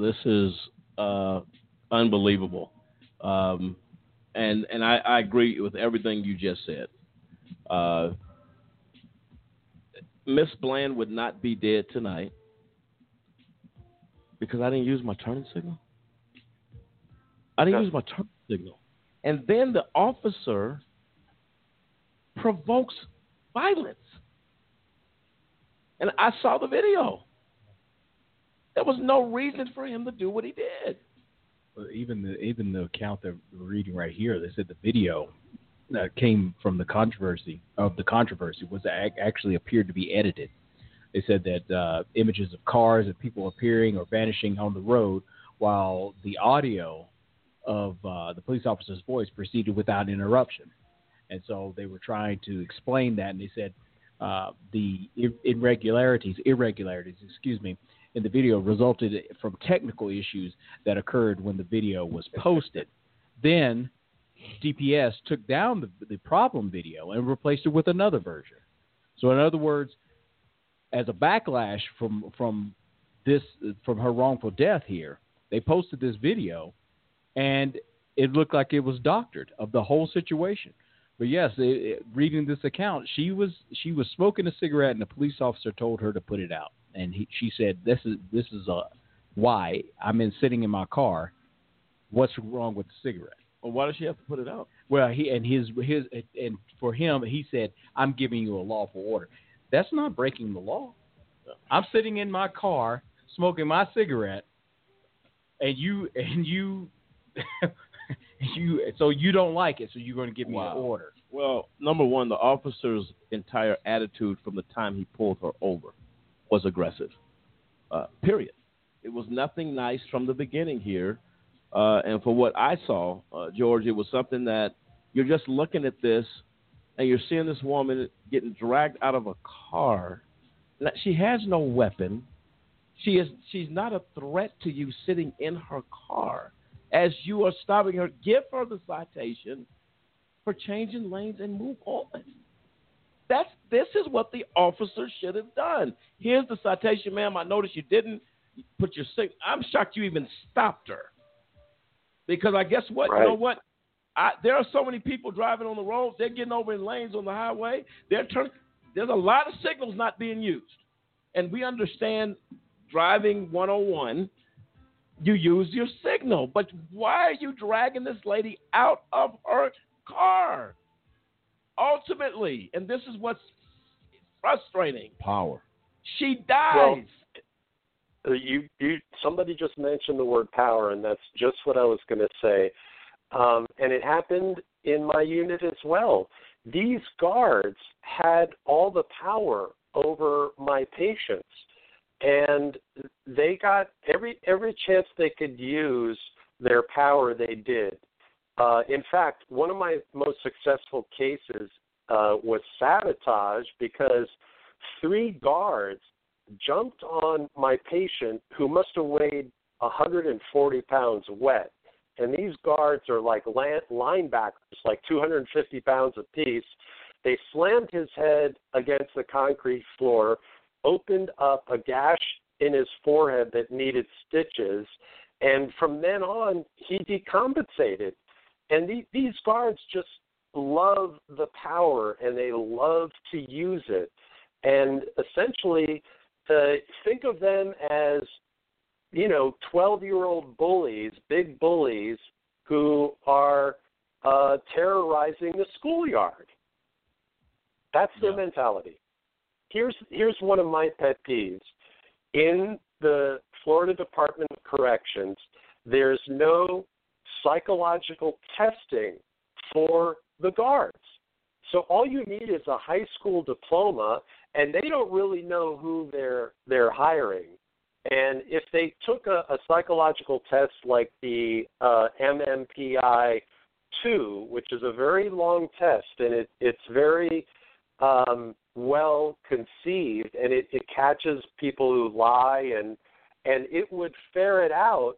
this is uh, unbelievable, um, and and I, I, agree with everything you just said. Uh, Miss Bland would not be dead tonight because I didn't use my turning signal. I didn't use my turning signal, and then the officer provokes violence, and I saw the video. There was no reason for him to do what he did. even the even the account that we're reading right here, they said the video that came from the controversy of the controversy was actually appeared to be edited. They said that uh, images of cars and people appearing or vanishing on the road, while the audio of uh, the police officer's voice proceeded without interruption. And so they were trying to explain that, and they said uh, the irregularities, irregularities, excuse me, in the video resulted from technical issues that occurred when the video was posted. then DPS took down the, the problem video and replaced it with another version. So, in other words, as a backlash from from this from her wrongful death here, they posted this video, and it looked like it was doctored of the whole situation. But yes, it, it, reading this account, she was she was smoking a cigarette, and the police officer told her to put it out. And he, she said, "This is this is a why I'm in sitting in my car. What's wrong with the cigarette?" Well, why does she have to put it out? Well, he and his his and for him, he said, "I'm giving you a lawful order." That's not breaking the law. I'm sitting in my car smoking my cigarette, and you and you you so you don't like it, so you're going to give me Wow. an order. Well, number one, the officer's entire attitude from the time he pulled her over was aggressive. Uh, period. It was nothing nice from the beginning here. Uh, and for what I saw, uh, George, it was something that you're just looking at this and you're seeing this woman getting dragged out of a car. Now, She has no weapon. She is she's not a threat to you sitting in her car. As you are stopping her, give her the citation for changing lanes and move on. That's this is what the officer should have done. Here's the citation, ma'am. I noticed you didn't put your sig. I'm shocked you even stopped her. Because I guess what you know what. I, there are so many people driving on the roads. They're getting over in lanes on the highway. They're turning. There's a lot of signals not being used, and we understand driving 101. You use your signal, but why are you dragging this lady out of her car? Ultimately, and this is what's frustrating. Power. She Well, dies. Uh, you you somebody just mentioned the word power, and that's just what I was going to say. Um, and it happened in my unit as well. These guards had all the power over my patients, and they got every every chance they could use their power. They did. Uh, in fact, one of my most successful cases uh, was sabotage because three guards jumped on my patient who must have weighed 140 pounds wet. And these guards are like linebackers, like 250 pounds apiece. They slammed his head against the concrete floor, opened up a gash in his forehead that needed stitches, and from then on, he decompensated. And the, these guards just love the power and they love to use it. And essentially, uh, think of them as, you know, 12 year old bullies, big bullies, who are uh, terrorizing the schoolyard. That's their mentality. Here's here's one of my pet peeves. In the Florida Department of Corrections, there's no psychological testing for the guards. So all you need is a high school diploma, and they don't really know who they're they're hiring. And if they took a, a psychological test like the uh, MMPI two, which is a very long test, and it, it's very um, well conceived, and it, it catches people who lie, and and it would ferret out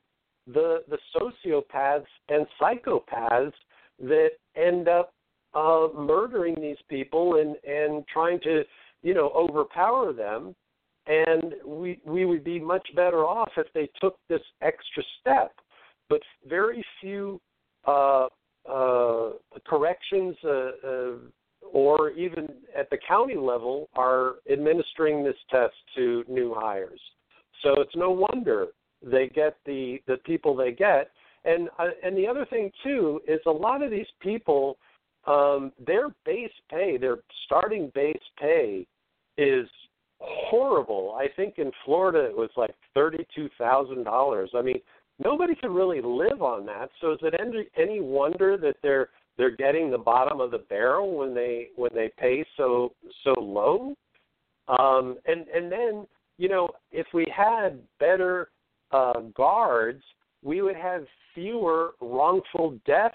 the the sociopaths and psychopaths that end up uh, murdering these people and and trying to you know overpower them. And we we would be much better off if they took this extra step. But very few uh, uh, corrections uh, uh, or even at the county level are administering this test to new hires. So it's no wonder they get the the people they get and uh, and the other thing too is a lot of these people um their base pay their starting base pay is horrible i think in florida it was like thirty two thousand dollars i mean nobody can really live on that. So is it any, any wonder that they're they're getting the bottom of the barrel when they when they pay so so low? Um, and and then you know if we had better uh, guards, we would have fewer wrongful death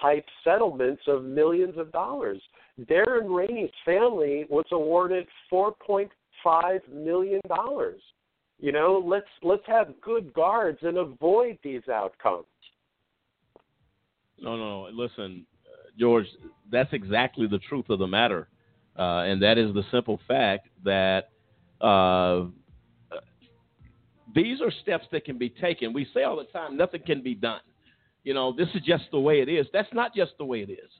type settlements of millions of dollars. Darren Rainey's family was awarded 4.5 million dollars. You know, let's let's have good guards and avoid these outcomes. No, no, listen, uh, George, that's exactly the truth of the matter, uh, and that is the simple fact that uh, these are steps that can be taken. We say all the time, nothing can be done. You know, this is just the way it is. That's not just the way it is.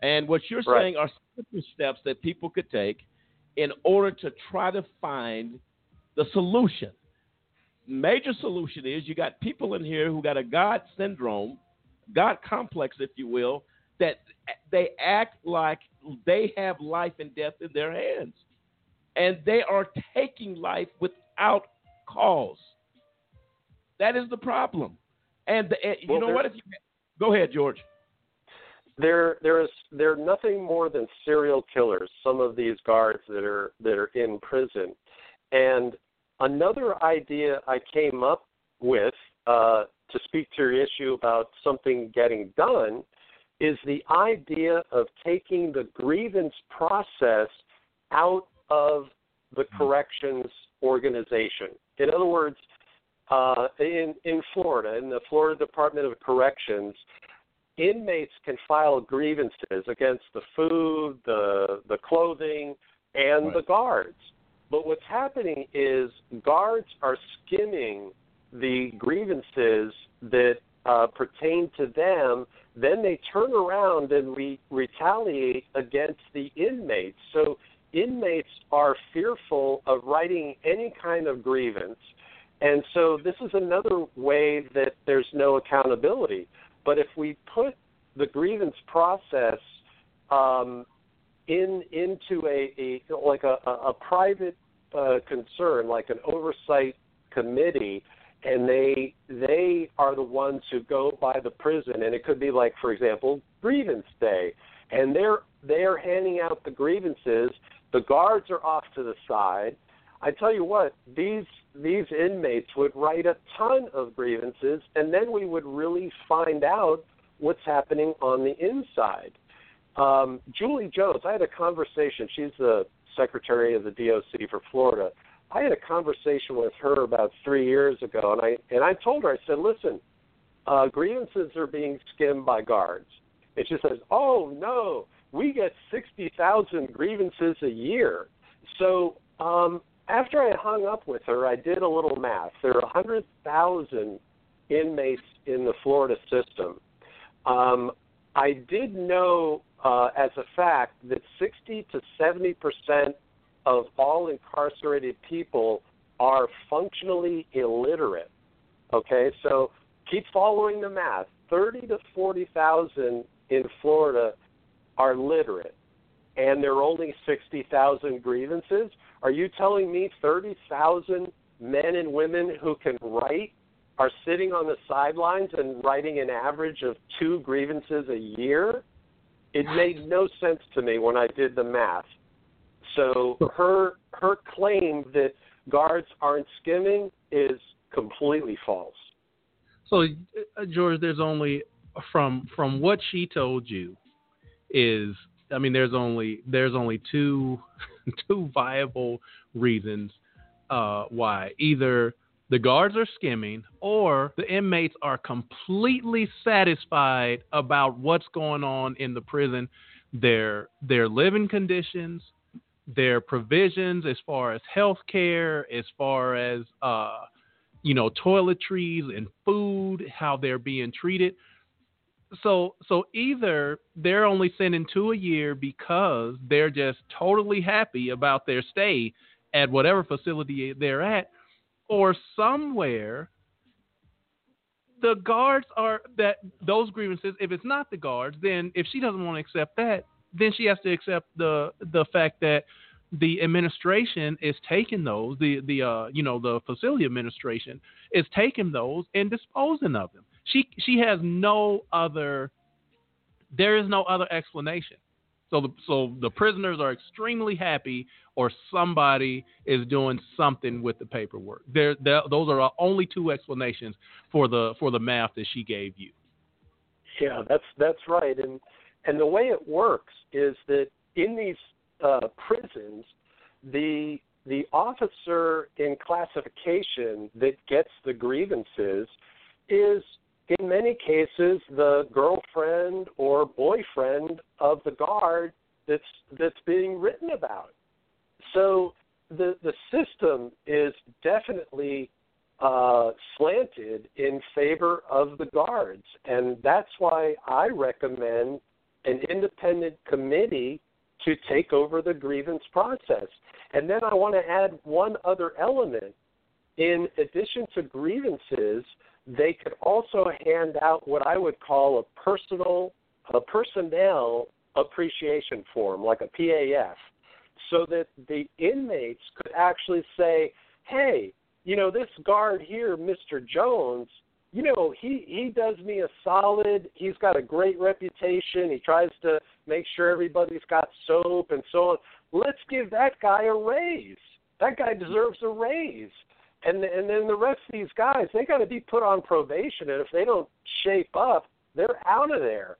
And what you're Right. saying are simple steps that people could take in order to try to find the solution. Major solution is you got people in here who got a God syndrome, God complex, if you will, that they act like they have life and death in their hands. And they are taking life without cause. That is the problem. And the, you Well, know what? If you, go ahead, George. They're there is they're nothing more than serial killers. Some of these guards that are that are in prison, and another idea I came up with uh, to speak to your issue about something getting done is the idea of taking the grievance process out of the corrections organization. In other words, uh, in in Florida, in the Florida Department of Corrections, inmates can file grievances against the food, the the clothing, and the guards. But what's happening is guards are skimming the grievances that uh, pertain to them. Then they turn around and re- retaliate against the inmates. So inmates are fearful of writing any kind of grievance. And so this is another way that there's no accountability. But if we put the grievance process um, in into a, a like a, a private uh, concern, like an oversight committee, and they they are the ones who go by the prison, and it could be like, for example, grievance day, and they're they're handing out the grievances. The guards are off to the side. I tell you what, these these inmates would write a ton of grievances, and then we would really find out what's happening on the inside. Um, Julie Jones, I had a conversation. She's the secretary of the DOC for Florida. I had a conversation with her about three years ago, and I and I told her, I said, listen, uh, grievances are being skimmed by guards. And she says, oh no, we get sixty thousand grievances a year. So um, after I hung up with her, I did a little math. There are a hundred thousand inmates in the Florida system. Um, I did know uh, as a fact that 60 to 70 percent of all incarcerated people are functionally illiterate. Okay, so keep following the math. 30 to 40,000 in Florida are literate, and there are only 60,000 grievances. Are you telling me 30,000 men and women who can write are sitting on the sidelines and writing an average of two grievances a year? It made no sense to me when I did the math. So her her claim that guards aren't skimming is completely false. So, uh, George, there's only from from what she told you is, I mean, there's only there's only two two viable reasons uh, why either the guards are skimming or the inmates are completely satisfied about what's going on in the prison, their their living conditions, their provisions as far as health care, as far as uh, you know, toiletries and food, how they're being treated. So so either they're only sending two a year because they're just totally happy about their stay at whatever facility they're at, or somewhere the guards are that those grievances if it's not the guards then if she doesn't want to accept that then she has to accept the the fact that the administration is taking those, the the uh, you know the facility administration is taking those and disposing of them. She she has no other. There is no other explanation. So the so the prisoners are extremely happy, or somebody is doing something with the paperwork. There, those are only two explanations for the for the math that she gave you. Yeah, that's that's right. And and the way it works is that in these uh, prisons, the the officer in classification that gets the grievances is in many cases the girlfriend or boyfriend of the guard that's that's being written about. So the the system is definitely uh, slanted in favor of the guards, and that's why I recommend an independent committee to take over the grievance process. And then I want to add one other element. In addition to grievances, they could also hand out what I would call a personal, a personnel appreciation form, like a PAF, so that the inmates could actually say, hey, you know, this guard here, Mr. Jones, you know, he he does me a solid. He's got a great reputation. He tries to make sure everybody's got soap and so on. Let's give that guy a raise. That guy deserves a raise. And and then the rest of these guys, they got to be put on probation, and if they don't shape up, they're out of there.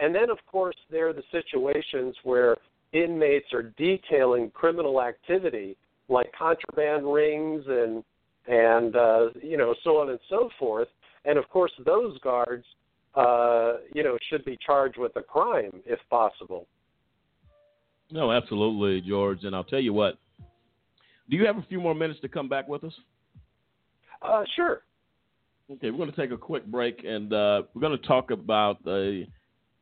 And then, of course, there are the situations where inmates are detailing criminal activity, like contraband rings and and uh, you know so on and so forth and of course, those guards, uh, you know, should be charged with a crime if possible. No, absolutely, George. And I'll tell you what. Do you have a few more minutes to come back with us? Uh, sure. Okay, we're going to take a quick break, and uh, we're going to talk about a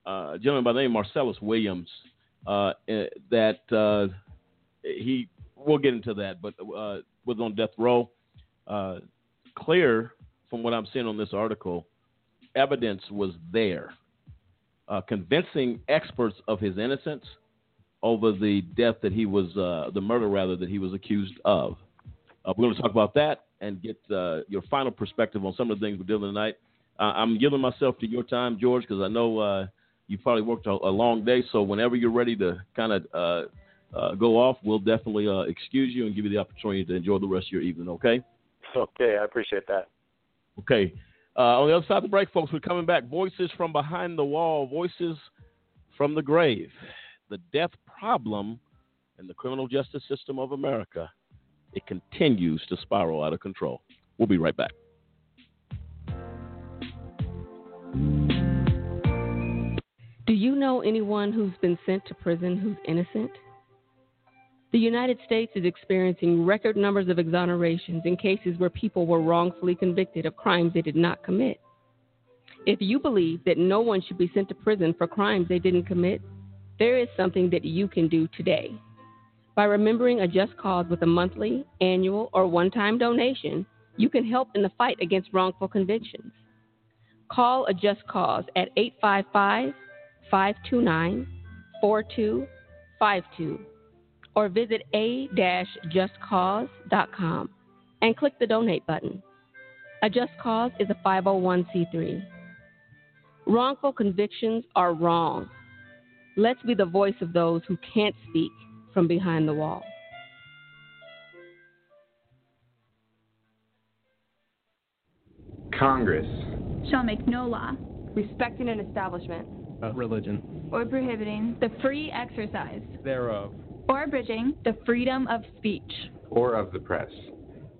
uh, gentleman by the name Marcellus Williams. Uh, eh, that uh, he, we'll get into that, but was on death row. clear from what I'm seeing on this article, evidence was there, convincing experts of his innocence over the death that he was, uh, the murder rather, that he was accused of. Uh, we're going to talk about that and get uh, your final perspective on some of the things we're dealing tonight. Uh, I'm giving myself to your time, George, because I know uh, you probably worked a, a, long day. So whenever you're ready to kind of go off, we'll definitely excuse you and give you the opportunity to enjoy the rest of your evening. Okay? Okay, I appreciate that. Okay. Uh, on the other side of the break, folks, we're coming back. Voices from behind the wall, voices from the grave. The death problem in the criminal justice system of America. It continues to spiral out of control. We'll be right back. Do you know anyone who's been sent to prison who's innocent? The United States is experiencing record numbers of exonerations in cases where people were wrongfully convicted of crimes they did not commit. If you believe that no one should be sent to prison for crimes they didn't commit, there is something that you can do today. By remembering a just cause with a monthly, annual, or one time donation, you can help in the fight against wrongful convictions. Call a just cause at 855 529 4252 or visit a-justcause.com and click the donate button. A Just Cause is a 501c3. Wrongful convictions are wrong. Let's be the voice of those who can't speak from behind the wall. Congress. Shall make no law. Respecting an establishment, of religion, or prohibiting the free exercise. Thereof. Or abridging the freedom of speech. Or of the press.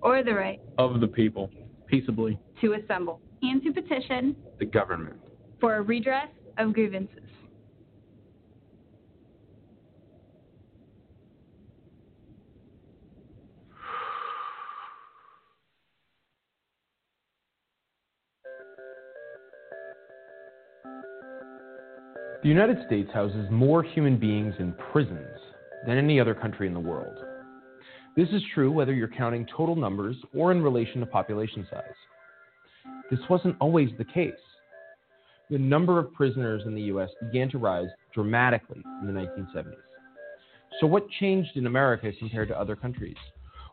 Or the right. Of the people. Peaceably. To assemble. And to petition. The government. For a redress of grievances. The United States houses more human beings in prisons than any other country in the world. This is true whether you're counting total numbers or in relation to population size. This wasn't always the case. The number of prisoners in the U.S. began to rise dramatically in the 1970s. So, what changed in America compared to other countries?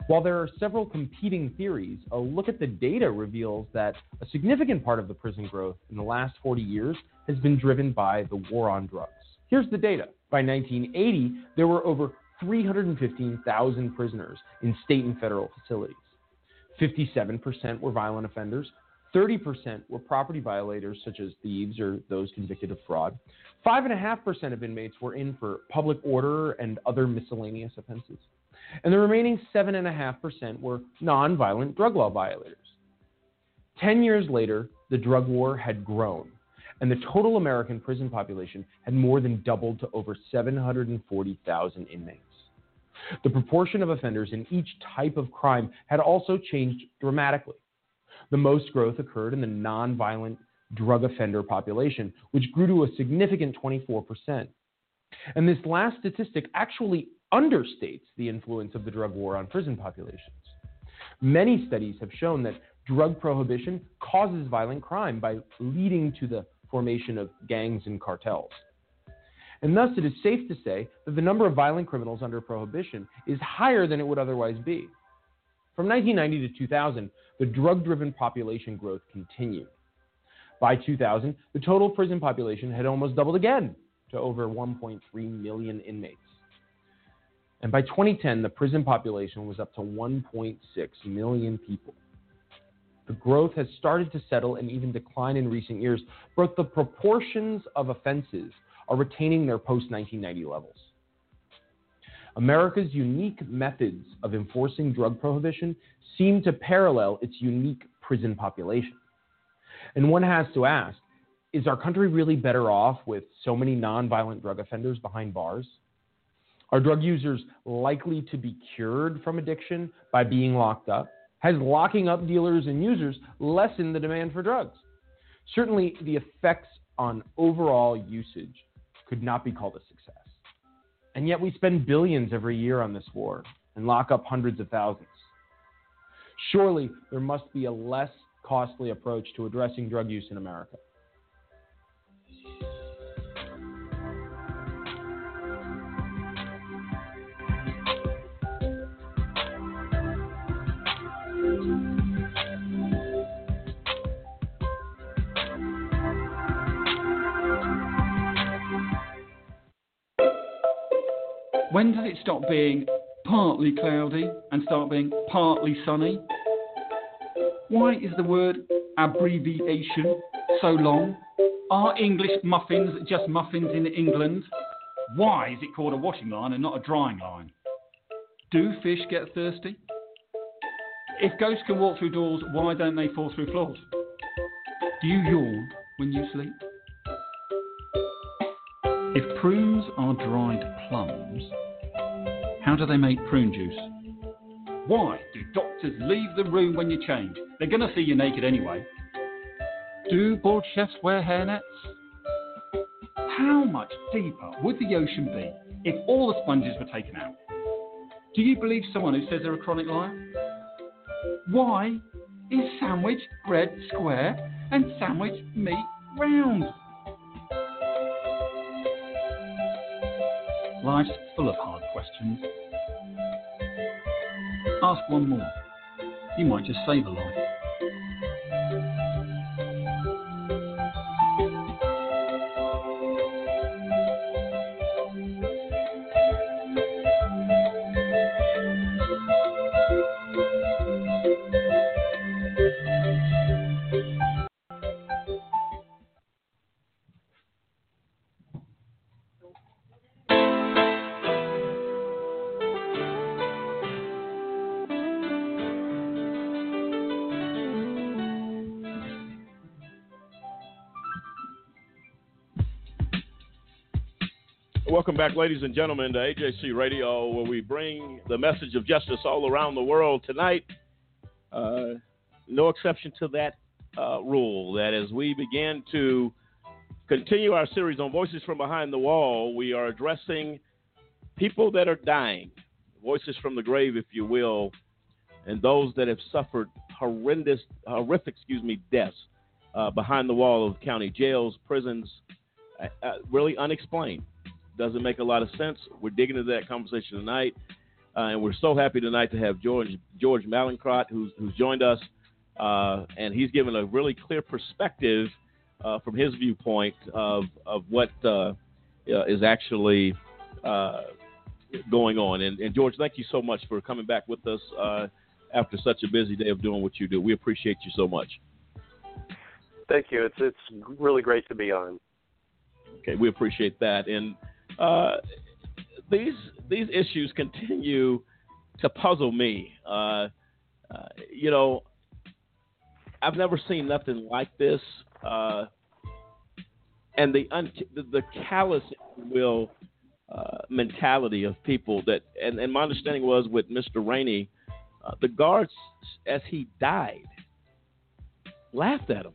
While there are several competing theories, a look at the data reveals that a significant part of the prison growth in the last 40 years has been driven by the war on drugs. Here's the data. By 1980, there were over 315,000 prisoners in state and federal facilities. 57% were violent offenders, 30% were property violators, such as thieves or those convicted of fraud. 5.5% of inmates were in for public order and other miscellaneous offenses. And the remaining 7.5% were nonviolent drug law violators. Ten years later, the drug war had grown, and the total American prison population had more than doubled to over 740,000 inmates. The proportion of offenders in each type of crime had also changed dramatically. The most growth occurred in the nonviolent drug offender population, which grew to a significant 24%. And this last statistic actually understates the influence of the drug war on prison populations. Many studies have shown that drug prohibition causes violent crime by leading to the formation of gangs and cartels. And thus, it is safe to say that the number of violent criminals under prohibition is higher than it would otherwise be. From 1990 to 2000, the drug driven population growth continued. By 2000, the total prison population had almost doubled again to over 1.3 million inmates. And by 2010, the prison population was up to 1.6 million people. The growth has started to settle and even decline in recent years, but the proportions of offenses are retaining their post 1990 levels. America's unique methods of enforcing drug prohibition seem to parallel its unique prison population. And one has to ask is our country really better off with so many nonviolent drug offenders behind bars? Are drug users likely to be cured from addiction by being locked up? Has locking up dealers and users lessened the demand for drugs? Certainly, the effects on overall usage could not be called a success. And yet, we spend billions every year on this war and lock up hundreds of thousands. Surely, there must be a less costly approach to addressing drug use in America. When does it stop being partly cloudy and start being partly sunny? Why is the word abbreviation so long? Are English muffins just muffins in England? Why is it called a washing line and not a drying line? Do fish get thirsty? If ghosts can walk through doors, why don't they fall through floors? Do you yawn when you sleep? If prunes are dried plums, how do they make prune juice? Why do doctors leave the room when you change? They're going to see you naked anyway. Do board chefs wear hairnets? How much deeper would the ocean be if all the sponges were taken out? Do you believe someone who says they're a chronic liar? Why is sandwich bread square and sandwich meat round? Life's full of hard questions. Ask one more. You might just save a life. Welcome back, ladies and gentlemen, to AJC Radio, where we bring the message of justice all around the world. Tonight, uh, no exception to that uh, rule, that as we begin to continue our series on Voices from Behind the Wall, we are addressing people that are dying, voices from the grave, if you will, and those that have suffered horrendous, horrific, excuse me, deaths uh, behind the wall of county jails, prisons, uh, uh, really unexplained. Doesn't make a lot of sense. We're digging into that conversation tonight, uh, and we're so happy tonight to have George George Mallinckrodt who's who's joined us, uh, and he's given a really clear perspective uh, from his viewpoint of of what uh, is actually uh, going on. And, and, George, thank you so much for coming back with us uh, after such a busy day of doing what you do. We appreciate you so much. Thank you. It's it's really great to be on. Okay, we appreciate that. And uh, these these issues continue to puzzle me. Uh, uh, you know, I've never seen nothing like this, uh, and the, un- the callous, will, mentality of people that, and, and, my understanding was with Mr. Rainey, the guards, as he died, laughed at him,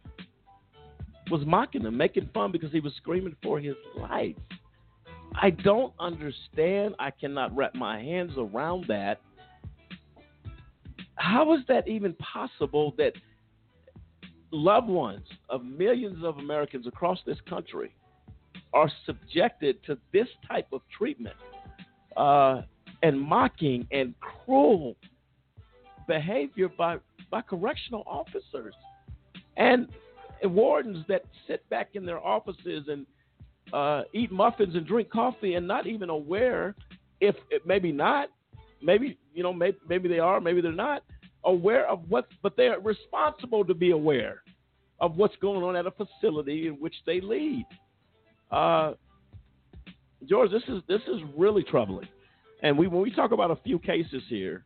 was mocking him, making fun because he was screaming for his life. I don't understand. I cannot wrap my hands around that. How is that even possible that loved ones of millions of Americans across this country are subjected to this type of treatment uh, and mocking and cruel behavior by, by correctional officers and wardens that sit back in their offices and uh, eat muffins and drink coffee and not even aware if maybe not, maybe you know maybe, maybe they are, maybe they're not aware of what, but they're responsible to be aware of what's going on at a facility in which they lead. Uh, George, this is this is really troubling, and we when we talk about a few cases here,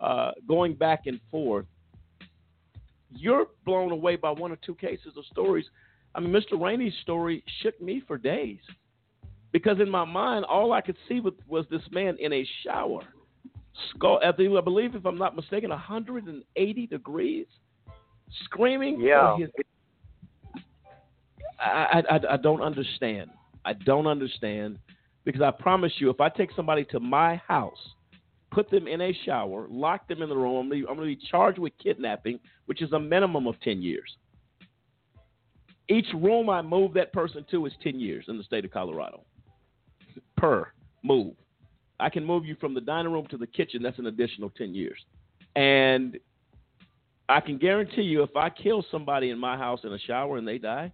uh, going back and forth, you're blown away by one or two cases or stories I mean, Mr. Rainey's story shook me for days because in my mind, all I could see was, was this man in a shower, skull, I believe, if I'm not mistaken, 180 degrees, screaming yeah. his. I, I, I don't understand. I don't understand because I promise you, if I take somebody to my house, put them in a shower, lock them in the room, I'm going to be charged with kidnapping, which is a minimum of 10 years. Each room I move that person to is 10 years in the state of Colorado per move. I can move you from the dining room to the kitchen, that's an additional 10 years. And I can guarantee you if I kill somebody in my house in a shower and they die,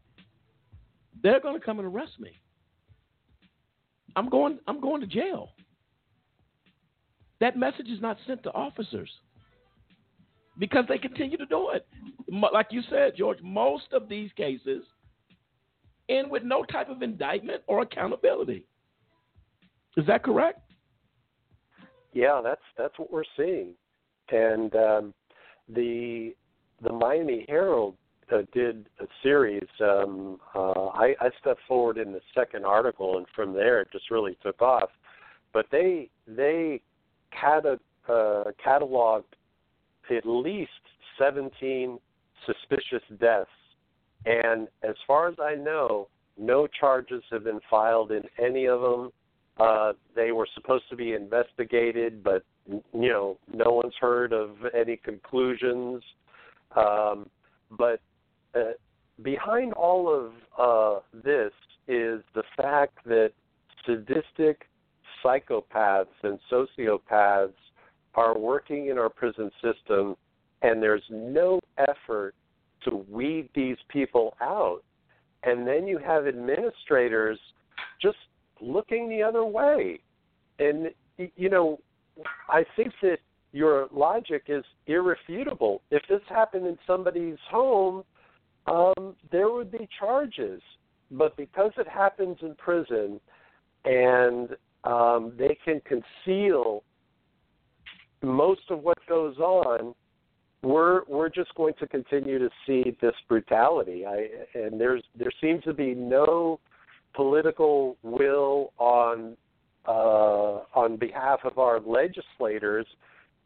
they're going to come and arrest me. I'm going I'm going to jail. That message is not sent to officers because they continue to do it. Like you said, George, most of these cases end with no type of indictment or accountability. Is that correct? Yeah, that's that's what we're seeing, and um, the the Miami Herald uh, did a series. Um, uh, I, I stepped forward in the second article, and from there it just really took off. But they they cata- uh, cataloged at least 17 suspicious deaths. And as far as I know, no charges have been filed in any of them. Uh, they were supposed to be investigated, but you know, no one's heard of any conclusions. Um, but uh, behind all of uh, this is the fact that sadistic psychopaths and sociopaths are working in our prison system and there's no effort to weed these people out. And then you have administrators just looking the other way. And, you know, I think that your logic is irrefutable. If this happened in somebody's home, um, there would be charges. But because it happens in prison and um, they can conceal most of what goes on, we're we're just going to continue to see this brutality. I, and there's there seems to be no political will on uh, on behalf of our legislators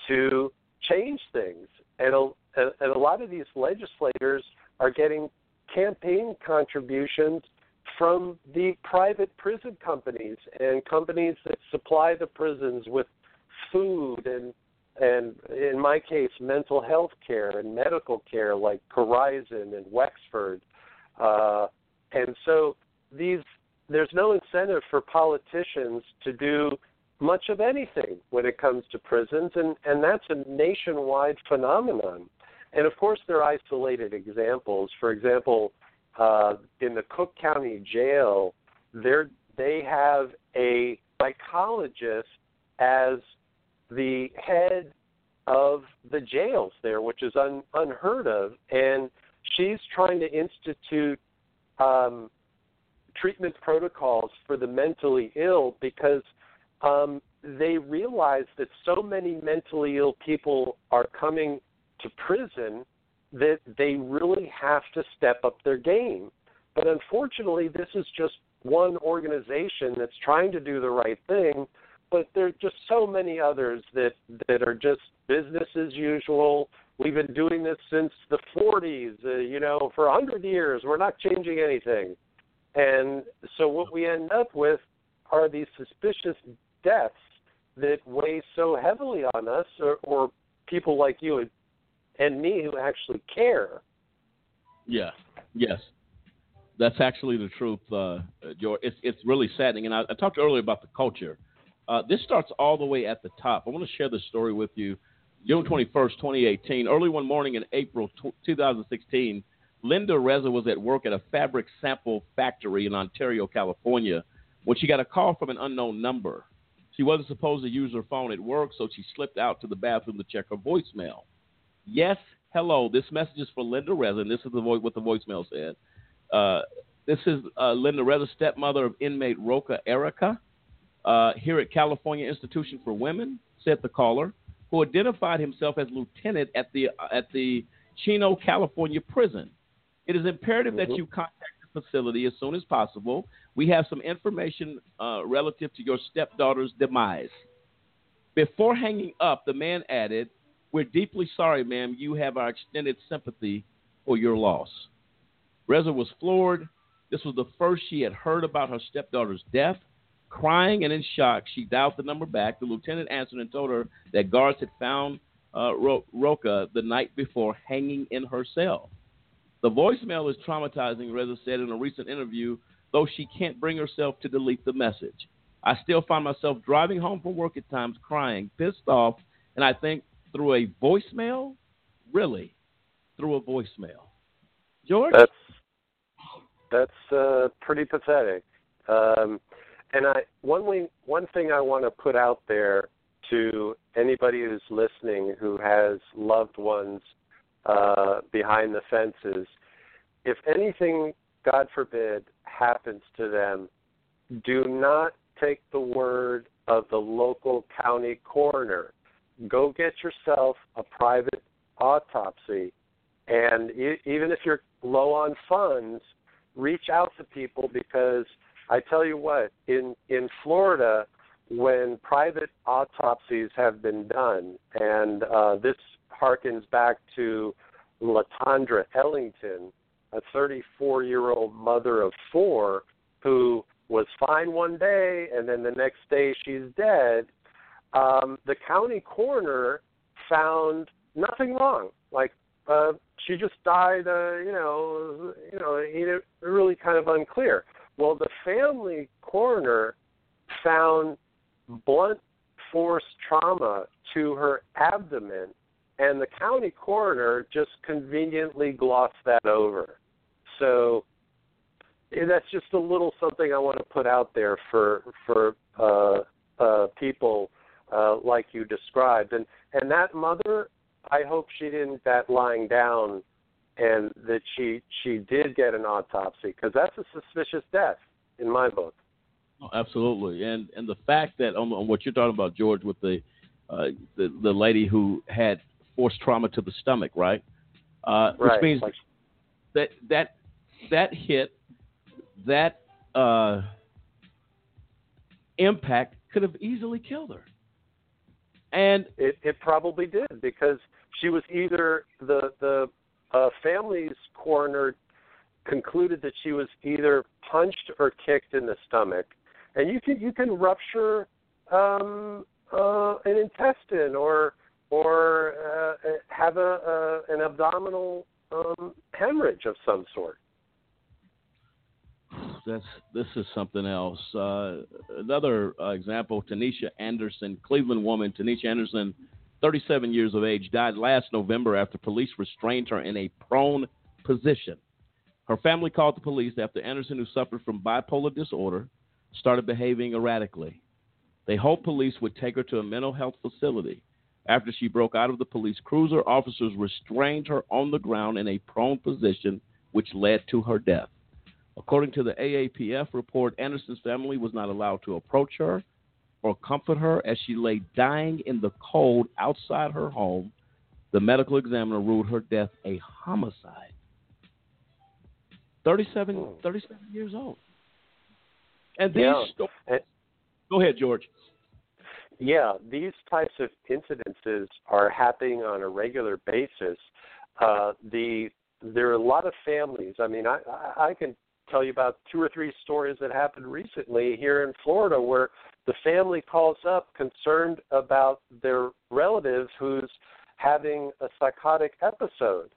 to change things, and a, and a lot of these legislators are getting campaign contributions from the private prison companies and companies that supply the prisons with food and and in my case, mental health care and medical care like Corizon and Wexford. Uh, and so these there's no incentive for politicians to do much of anything when it comes to prisons, and, and that's a nationwide phenomenon. And of course, there are isolated examples. For example, uh, in the Cook County Jail, there they have a psychologist as the head of the jails there, which is un, unheard of, and she's trying to institute um, treatment protocols for the mentally ill because um, they realize that so many mentally ill people are coming to prison that they really have to step up their game. But unfortunately, this is just one organization that's trying to do the right thing, but there are just so many others that that are just business as usual. We've been doing this since the 40s, uh, you know, for a 100 years. We're not changing anything. And so what we end up with are these suspicious deaths that weigh so heavily on us or, or people like you and me who actually care. Yeah. Yes. That's actually the truth, uh, George. It's it's really saddening. And I, I talked earlier about the culture. Uh, this starts all the way at the top. I want to share this story with you. June 21st, 2018, early one morning in April 2016, Linda Reza was at work at a fabric sample factory in Ontario, California, when she got a call from an unknown number. She wasn't supposed to use her phone at work, so she slipped out to the bathroom to check her voicemail. Yes, hello. This message is for Linda Reza, and this is the vo- what the voicemail said. Uh, this is uh, Linda Reza, stepmother of inmate Rocha Erika, uh, here at California Institution for Women, said the caller, who identified himself as lieutenant at the at the Chino, California prison. It is imperative that you contact the facility as soon as possible. We have some information uh, relative to your stepdaughter's demise. Before hanging up, the man added, We're deeply sorry, ma'am. You have our extended sympathy for your loss. Reza was floored. This was the first she had heard about her stepdaughter's death. Crying and in shock, she dialed the number back. The lieutenant answered and told her that guards had found uh, Ro- Rocha the night before hanging in her cell. The voicemail is traumatizing, Reza said in a recent interview, though she can't bring herself to delete the message. I still find myself driving home from work at times crying, pissed off, and I think through a voicemail? Really? Through a voicemail. George? That's that's uh, pretty pathetic. Um, and I one way, one thing I want to put out there to anybody who's listening who has loved ones uh, behind the fences, if anything, God forbid, happens to them, do not take the word of the local county coroner. Go get yourself a private autopsy, and e- even if you're low on funds, reach out to people because I tell you what, in in Florida, when private autopsies have been done, and uh, this harkens back to Latandra Ellington, a 34 year old mother of four who was fine one day and then the next day she's dead. Um, the county coroner found nothing wrong. Like uh, she just died, uh, you know, you know, it, really kind of unclear. Well, the family coroner found blunt force trauma to her abdomen, and the county coroner just conveniently glossed that over. So that's just a little something I want to put out there for for uh, uh, people uh, like you described, and and that mother, I hope she didn't that lying down, and that she she did get an autopsy because that's a suspicious death in my book. Oh, absolutely, and and the fact that on, on what you're talking about, George, with the uh, the the lady who had force trauma to the stomach, right? Uh, Right, Which means like- that that that hit, that uh, impact could have easily killed her. And it it probably did because she was either the the uh, family's coroner concluded that she was either punched or kicked in the stomach, and you can you can rupture um, uh, an intestine or or uh, have a, a an abdominal um, hemorrhage of some sort. that's this is something else. Uh, another uh, example: Tanisha Anderson, Cleveland woman. Tanisha Anderson, 37 years of age, died last November after police restrained her in a prone position. Her family called the police after Anderson, who suffered from bipolar disorder, started behaving erratically. They hoped police would take her to a mental health facility. After she broke out of the police cruiser, officers restrained her on the ground in a prone position, which led to her death. According to the AAPF report, Anderson's family was not allowed to approach her or comfort her as she lay dying in the cold outside her home. The medical examiner ruled her death a homicide. 37, 37 years old. And these Yeah. sto- Go ahead, George. Yeah, these types of incidences are happening on a regular basis. Uh, the there are a lot of families. I mean, I I I can tell you about two or three stories that happened recently here in Florida where the family calls up concerned about their relative who's having a psychotic episode.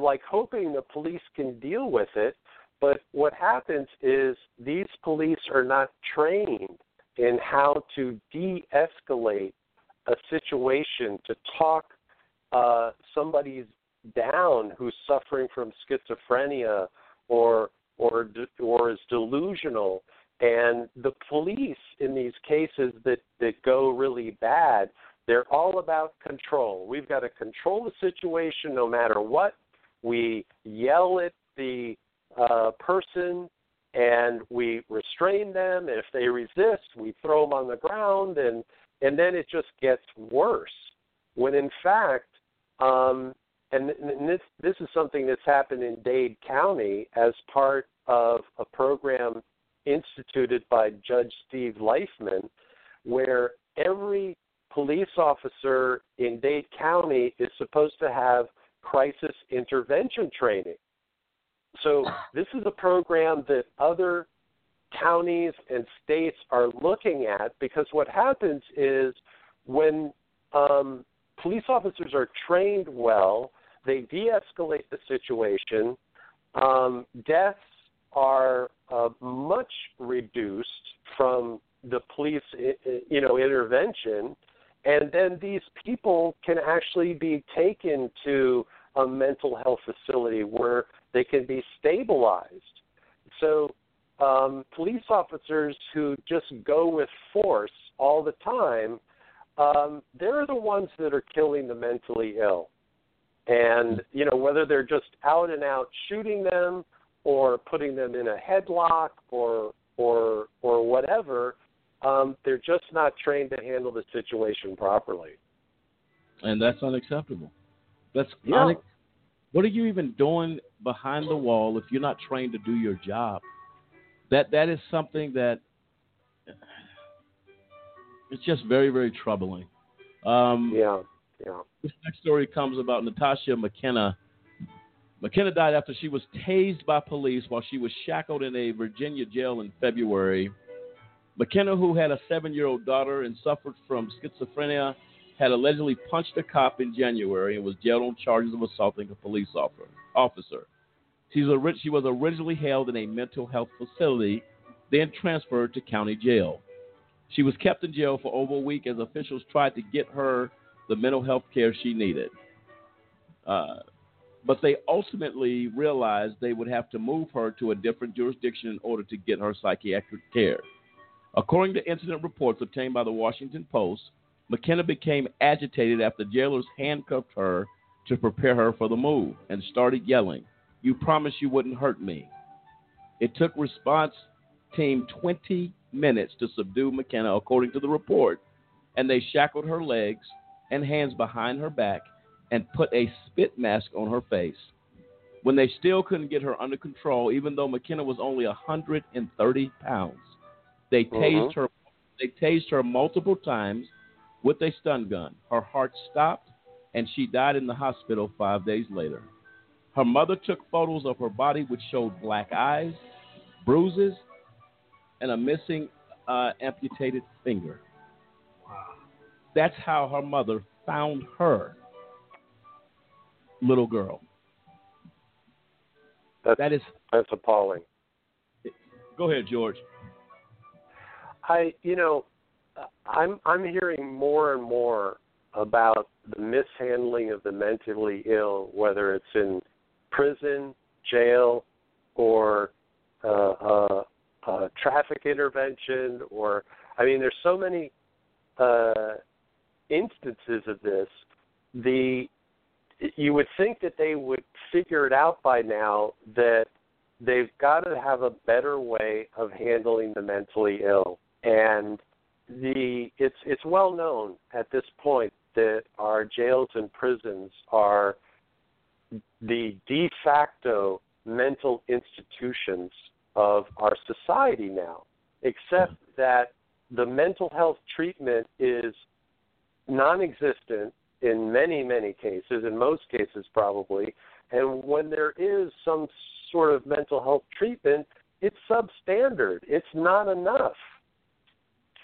Like hoping the police can deal with it, but what happens is these police are not trained in how to de-escalate a situation to talk uh, somebody's down who's suffering from schizophrenia or or or is delusional. And the police in these cases that that go really bad they're all about control. We've got to control the situation no matter what. We yell at the uh, person and we restrain them. And if they resist we throw them on the ground and and then it just gets worse. When in fact um and, and this this is something that's happened in Dade County as part of a program instituted by Judge Steve Leifman where every police officer in Dade County is supposed to have crisis intervention training. So this is a program that other counties and states are looking at because what happens is when um, police officers are trained well, they de-escalate the situation. Um, deaths are uh, much reduced from the police, you know, intervention, and then these people can actually be taken to a mental health facility where they can be stabilized. So, um, police officers who just go with force all the time, um, they're the ones that are killing the mentally ill. And, you know, whether they're just out and out shooting them or putting them in a headlock or or or whatever, um, they're just not trained to handle the situation properly. and that's unacceptable. That's Yeah. unac- what are you even doing behind the wall if you're not trained to do your job? That that is something that it's just very very troubling. Um, yeah, This next story comes about Natasha McKenna. McKenna died after she was tased by police while she was shackled in a Virginia jail in February. McKenna, who had a seven year old daughter and suffered from schizophrenia, had allegedly punched a cop in January and was jailed on charges of assaulting a police officer. she was originally held in a mental health facility, then transferred to county jail. She was kept in jail for over a week as officials tried to get her the mental health care she needed. Uh, but they ultimately realized they would have to move her to a different jurisdiction in order to get her psychiatric care. According to incident reports obtained by the Washington Post, McKenna became agitated after jailers handcuffed her to prepare her for the move and started yelling, You promised you wouldn't hurt me. It took response team 20 minutes to subdue McKenna, according to the report, and they shackled her legs and hands behind her back and put a spit mask on her face. When they still couldn't get her under control, even though McKenna was only 130 pounds, they tased Mhm. her. They tased her multiple times with a stun gun. Her heart stopped, and she died in the hospital five days later. Her mother took photos of her body, which showed black eyes, bruises, and a missing uh, amputated finger. That's how her mother found her little girl. That's, that is that's appalling. Go ahead, George. I, you know, I'm I'm hearing more and more about the mishandling of the mentally ill, whether it's in prison, jail, or uh, uh, uh, traffic intervention, or I mean, there's so many uh, instances of this. The you would think that they would figure it out by now that they've got to have a better way of handling the mentally ill and the it's it's well known at this point that our jails and prisons are the de facto mental institutions of our society now except mm-hmm. that the mental health treatment is non-existent in many many cases in most cases probably and when there is some sort of mental health treatment it's substandard it's not enough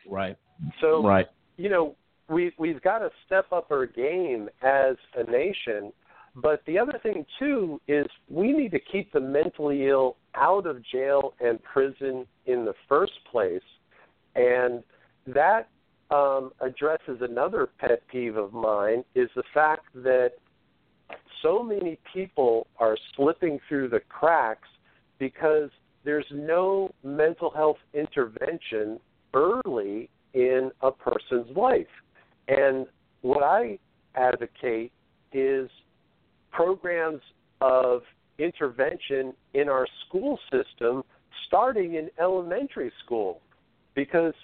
Right. so Right. you know, we we've got to step up our game as a nation. But the other thing too is we need to keep the mentally ill out of jail and prison in the first place, and that um, addresses another pet peeve of mine is the fact that so many people are slipping through the cracks because there's no mental health intervention early in a person's life. And what I advocate is programs of intervention in our school system starting in elementary school because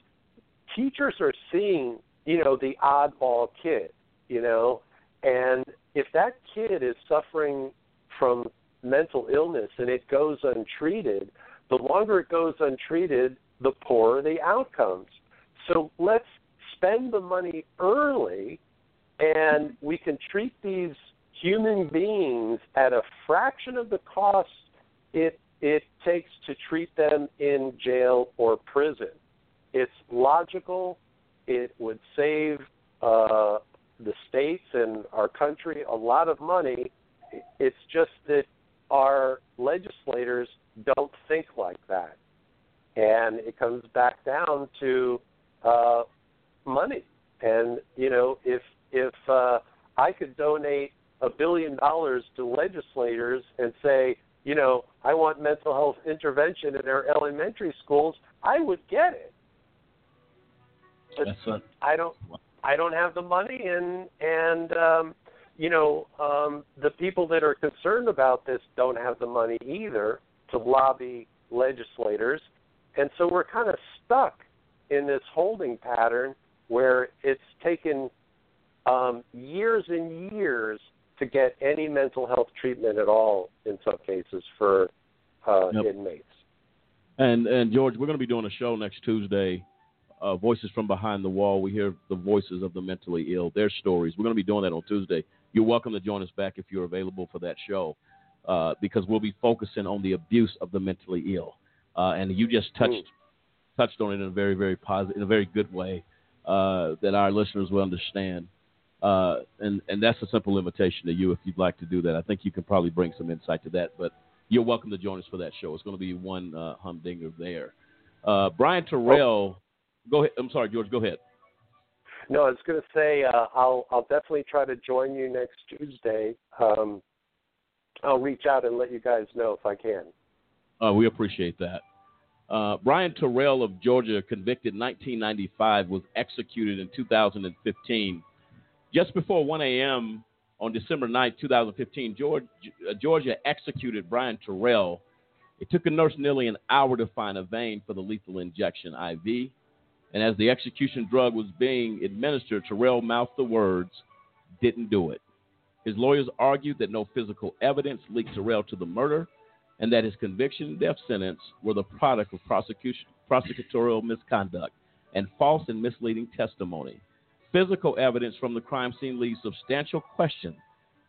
teachers are seeing, you know, the oddball kid, you know, and if that kid is suffering from mental illness and it goes untreated, the longer it goes untreated, the poorer the outcomes. So let's spend the money early and we can treat these human beings at a fraction of the cost it it takes to treat them in jail or prison. It's logical. It would save uh, the states and our country a lot of money. It's just that our legislators don't think like that and it comes back down to uh, money. And you know, if if uh, I could donate a billion dollars to legislators and say, you know, I want mental health intervention in our elementary schools, I would get it. What, I don't. I don't have the money, and and um, you know, um, the people that are concerned about this don't have the money either to lobby legislators and so we're kind of stuck in this holding pattern where it's taken um, years and years to get any mental health treatment at all in some cases for uh, Yep. inmates. And and George, we're going to be doing a show next Tuesday. Uh, voices from behind the wall. We hear the voices of the mentally ill, their stories. We're going to be doing that on Tuesday. You're welcome to join us back if you're available for that show, uh, because we'll be focusing on the abuse of the mentally ill. Uh, and you just touched touched on it in a very very positive, in a very good way uh, that our listeners will understand. Uh, and and that's a simple invitation to you if you'd like to do that. I think you can probably bring some insight to that. But you're welcome to join us for that show. It's going to be one uh, humdinger there. Uh, Brian Terrell, go ahead. I'm sorry, George. Go ahead. No, I was going to say uh, I'll I'll definitely try to join you next Tuesday. Um, I'll reach out and let you guys know if I can. Uh, we appreciate that. Uh, Brian Terrell of Georgia, convicted in 1995, was executed in 2015. Just before 1 a.m. on December 9, 2015, George, uh, Georgia executed Brian Terrell. It took a nurse nearly an hour to find a vein for the lethal injection IV. And as the execution drug was being administered, Terrell mouthed the words, didn't do it. His lawyers argued that no physical evidence linked Terrell to the murder and that his conviction and death sentence were the product of prosecutorial misconduct and false and misleading testimony. Physical evidence from the crime scene leaves substantial question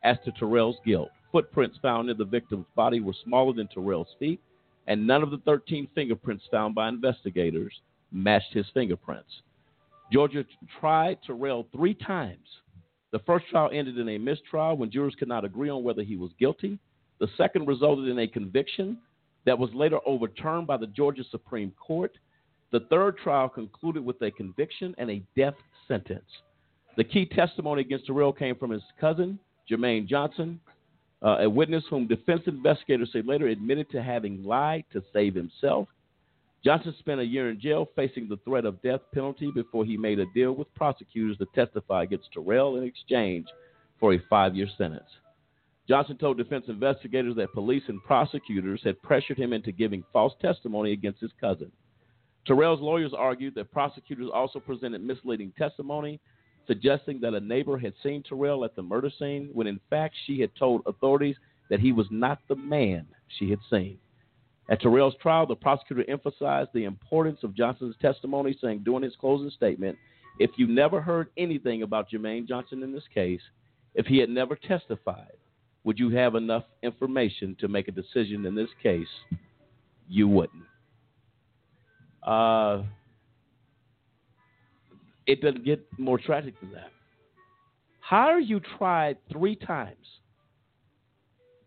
as to Terrell's guilt. Footprints found in the victim's body were smaller than Terrell's feet, and none of the 13 fingerprints found by investigators matched his fingerprints. Georgia tried Terrell three times. The first trial ended in a mistrial when jurors could not agree on whether he was guilty. The second resulted in a conviction that was later overturned by the Georgia Supreme Court. The third trial concluded with a conviction and a death sentence. The key testimony against Terrell came from his cousin, Jermaine Johnson, uh, a witness whom defense investigators say later admitted to having lied to save himself. Johnson spent a year in jail facing the threat of death penalty before he made a deal with prosecutors to testify against Terrell in exchange for a five year sentence. Johnson told defense investigators that police and prosecutors had pressured him into giving false testimony against his cousin. Terrell's lawyers argued that prosecutors also presented misleading testimony, suggesting that a neighbor had seen Terrell at the murder scene when in fact she had told authorities that he was not the man she had seen. At Terrell's trial, the prosecutor emphasized the importance of Johnson's testimony, saying during his closing statement, if you never heard anything about Jermaine Johnson in this case, if he had never testified, would you have enough information to make a decision in this case? You wouldn't. Uh, it doesn't get more tragic than that. How are you tried three times?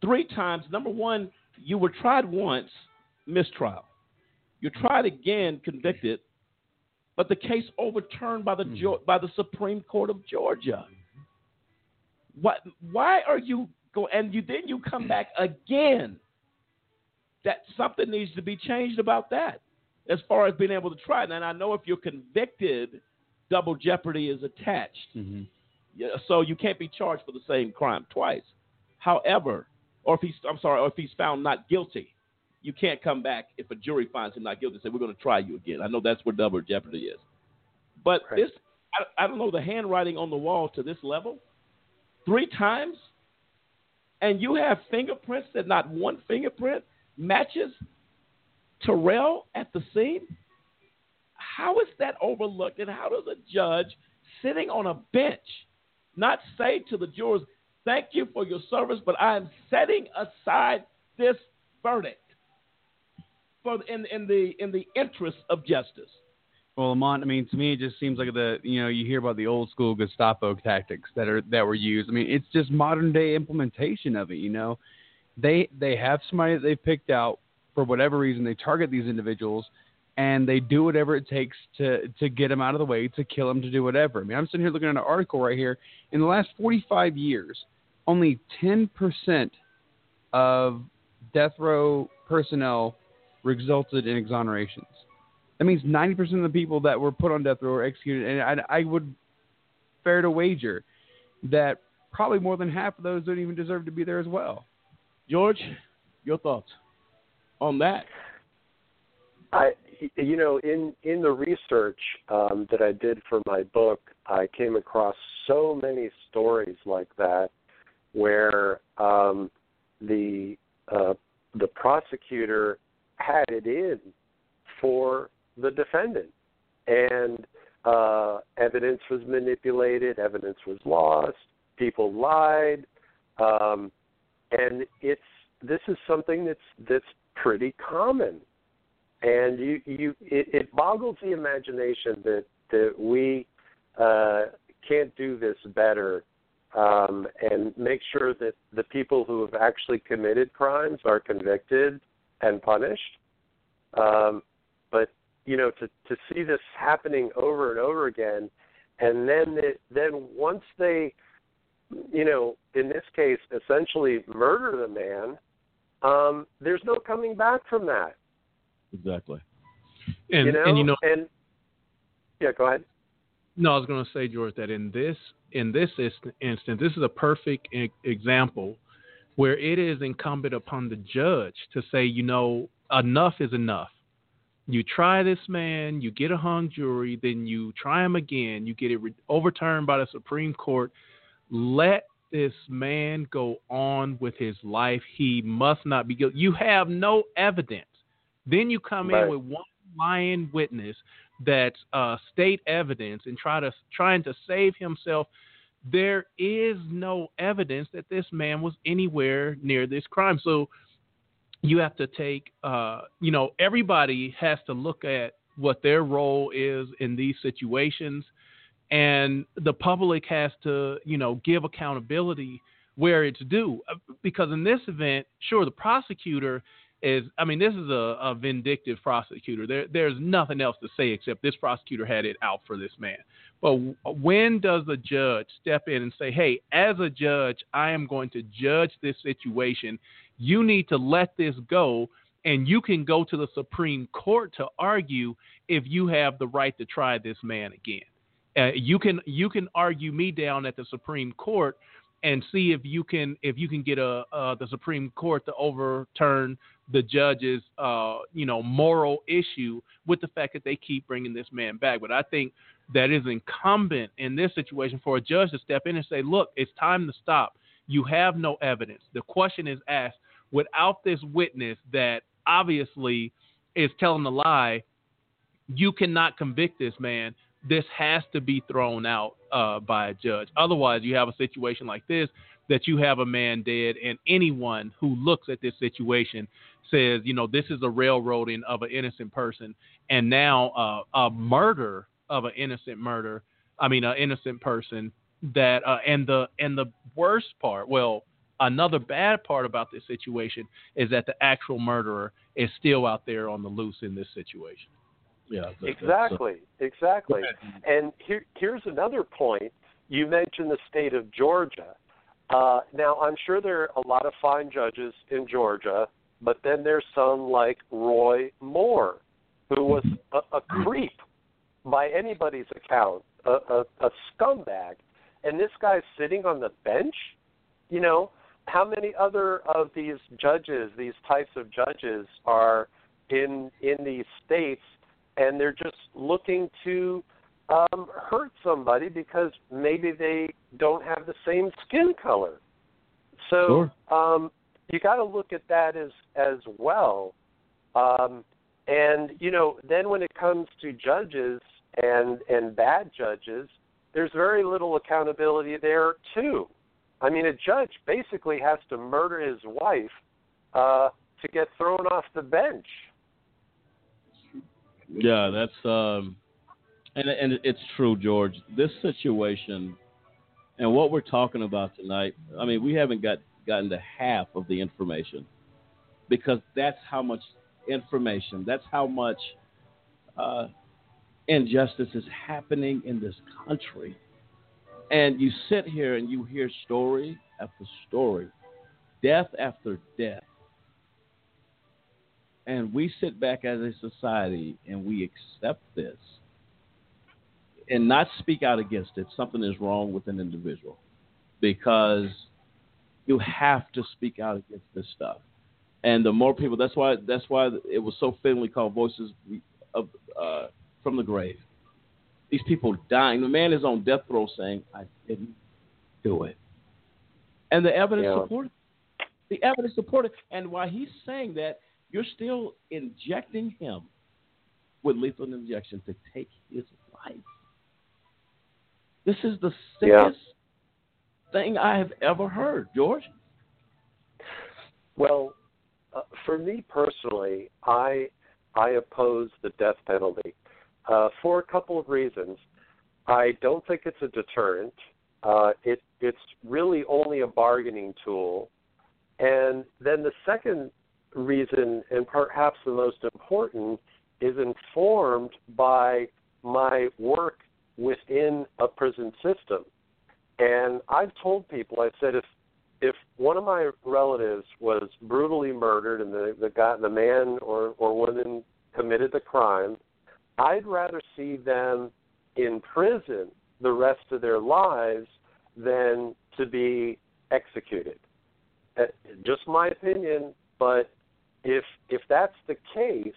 Three times. Number one, you were tried once, mistrial. You're tried again, convicted, but the case overturned by the mm. by the Supreme Court of Georgia. What? Why are you go? And you then you come back again. That something needs to be changed about that, as far as being able to try. It. And I know if you're convicted, double jeopardy is attached. Mm-hmm. Yeah, so you can't be charged for the same crime twice. However, or if he's I'm sorry, or if he's found not guilty, you can't come back if a jury finds him not guilty and say we're going to try you again. I know that's where double jeopardy is, but right. this I, I don't know the handwriting on the wall to this level, three times, and you have fingerprints that not one fingerprint matches Terrell at the scene. How is that overlooked, and how does a judge sitting on a bench not say to the jurors, "Thank you for your service, but I am setting aside this verdict"? For in in the in the interest of justice. Well, Lamont, I mean, to me, it just seems like the you know you hear about the old school Gestapo tactics that are that were used. I mean, it's just modern day implementation of it. You know, they they have somebody that they've picked out for whatever reason. They target these individuals, and they do whatever it takes to to get them out of the way, to kill them, to do whatever. I mean, I'm sitting here looking at an article right here. In the last 45 years, only 10 percent of death row personnel resulted in exonerations. That means 90% of the people that were put on death row were executed, and I, I would fair to wager that probably more than half of those don't even deserve to be there as well. George, your thoughts on that? I, you know, in in the research um, that I did for my book, I came across so many stories like that, where um, the uh, the prosecutor had it in for the defendant. And uh, evidence was manipulated, evidence was lost, people lied, um, and it's this is something that's that's pretty common, and you you it, it boggles the imagination that that we uh, can't do this better um, and make sure that the people who have actually committed crimes are convicted and punished. Um, but you know, to to see this happening over and over again, and then the, then once they, you know, in this case, essentially murder the man, um, there's no coming back from that. Exactly. And you know, and you know, and yeah, go ahead. No, I was going to say, George, that in this in this instance, this is a perfect example where it is incumbent upon the judge to say, you know, enough is enough. You try this man, you get a hung jury, then you try him again, you get it re- overturned by the Supreme Court. Let this man go on with his life. He must not be guilty. You have no evidence. Then you come right. in with one lying witness that's uh, state evidence and try to trying to save himself. There is no evidence that this man was anywhere near this crime. So you have to take, uh, you know, everybody has to look at what their role is in these situations, and the public has to, you know, give accountability where it's due. Uh, because in this event, sure, the prosecutor is I mean this is a, a vindictive prosecutor. There there's nothing else to say except this prosecutor had it out for this man. But when does a judge step in and say, "Hey, as a judge, I am going to judge this situation. You need to let this go." And you can go to the Supreme Court to argue if you have the right to try this man again. Uh, you can you can argue me down at the Supreme Court and see if you can if you can get a uh, the Supreme Court to overturn the judge's uh, you know moral issue with the fact that they keep bringing this man back. But I think that is incumbent in this situation for a judge to step in and say, look, it's time to stop. You have no evidence. The question is asked without this witness that obviously is telling a lie. You cannot convict this man this has to be thrown out uh, by a judge. Otherwise, you have a situation like this that you have a man dead, and anyone who looks at this situation says, you know, this is a railroading of an innocent person, and now uh, a murder of an innocent murder. I mean, an innocent person. That uh, and the and the worst part, well, another bad part about this situation is that the actual murderer is still out there on the loose in this situation. Yeah, exactly, exactly. And here, here's another point. You mentioned the state of Georgia. Uh, now, I'm sure there are a lot of fine judges in Georgia, but then there's some like Roy Moore, who was a, a creep by anybody's account, a, a, a scumbag. And this guy's sitting on the bench. You know, how many other of these judges, these types of judges, are in in these states and they're just looking to um, hurt somebody because maybe they don't have the same skin color. So sure. um, you got to look at that as as well. Um, and you know, then when it comes to judges and and bad judges, there's very little accountability there too. I mean, a judge basically has to murder his wife uh, to get thrown off the bench. Yeah, that's um, and and it's true, George. This situation and what we're talking about tonight. I mean, we haven't got gotten to half of the information because that's how much information. That's how much uh, injustice is happening in this country. And you sit here and you hear story after story, death after death and we sit back as a society and we accept this and not speak out against it, something is wrong with an individual because you have to speak out against this stuff. And the more people, that's why that's why it was so fittingly called "Voices of uh, from the Grave." These people dying. The man is on death row saying, "I didn't do it," and the evidence yeah. supported. The evidence supported, and while he's saying that, you're still injecting him with lethal injection to take his life. This is the sickest yeah. thing I have ever heard, George. Well, uh, for me personally, I I oppose the death penalty uh, for a couple of reasons. I don't think it's a deterrent. Uh, it it's really only a bargaining tool. And then the second reason, and perhaps the most important, is informed by my work within a prison system. And I've told people, I said, if if one of my relatives was brutally murdered and the the guy, the man or or woman committed the crime, I'd rather see them in prison the rest of their lives than to be executed. Uh, just my opinion, but if if that's the case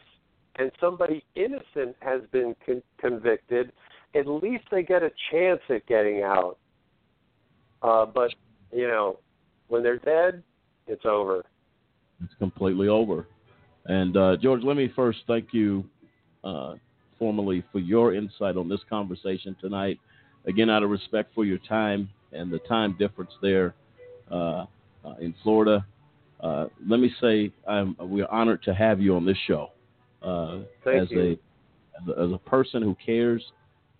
and somebody innocent has been con- convicted, at least they get a chance at getting out. Uh, but you know, when they're dead, it's over. It's completely over. And uh, George, let me first thank you uh, formally for your insight on this conversation tonight. Again, out of respect for your time and the time difference there uh, uh in Florida, uh, let me say I'm, we're honored to have you on this show. Uh, Thank as, you. A, as a as a person who cares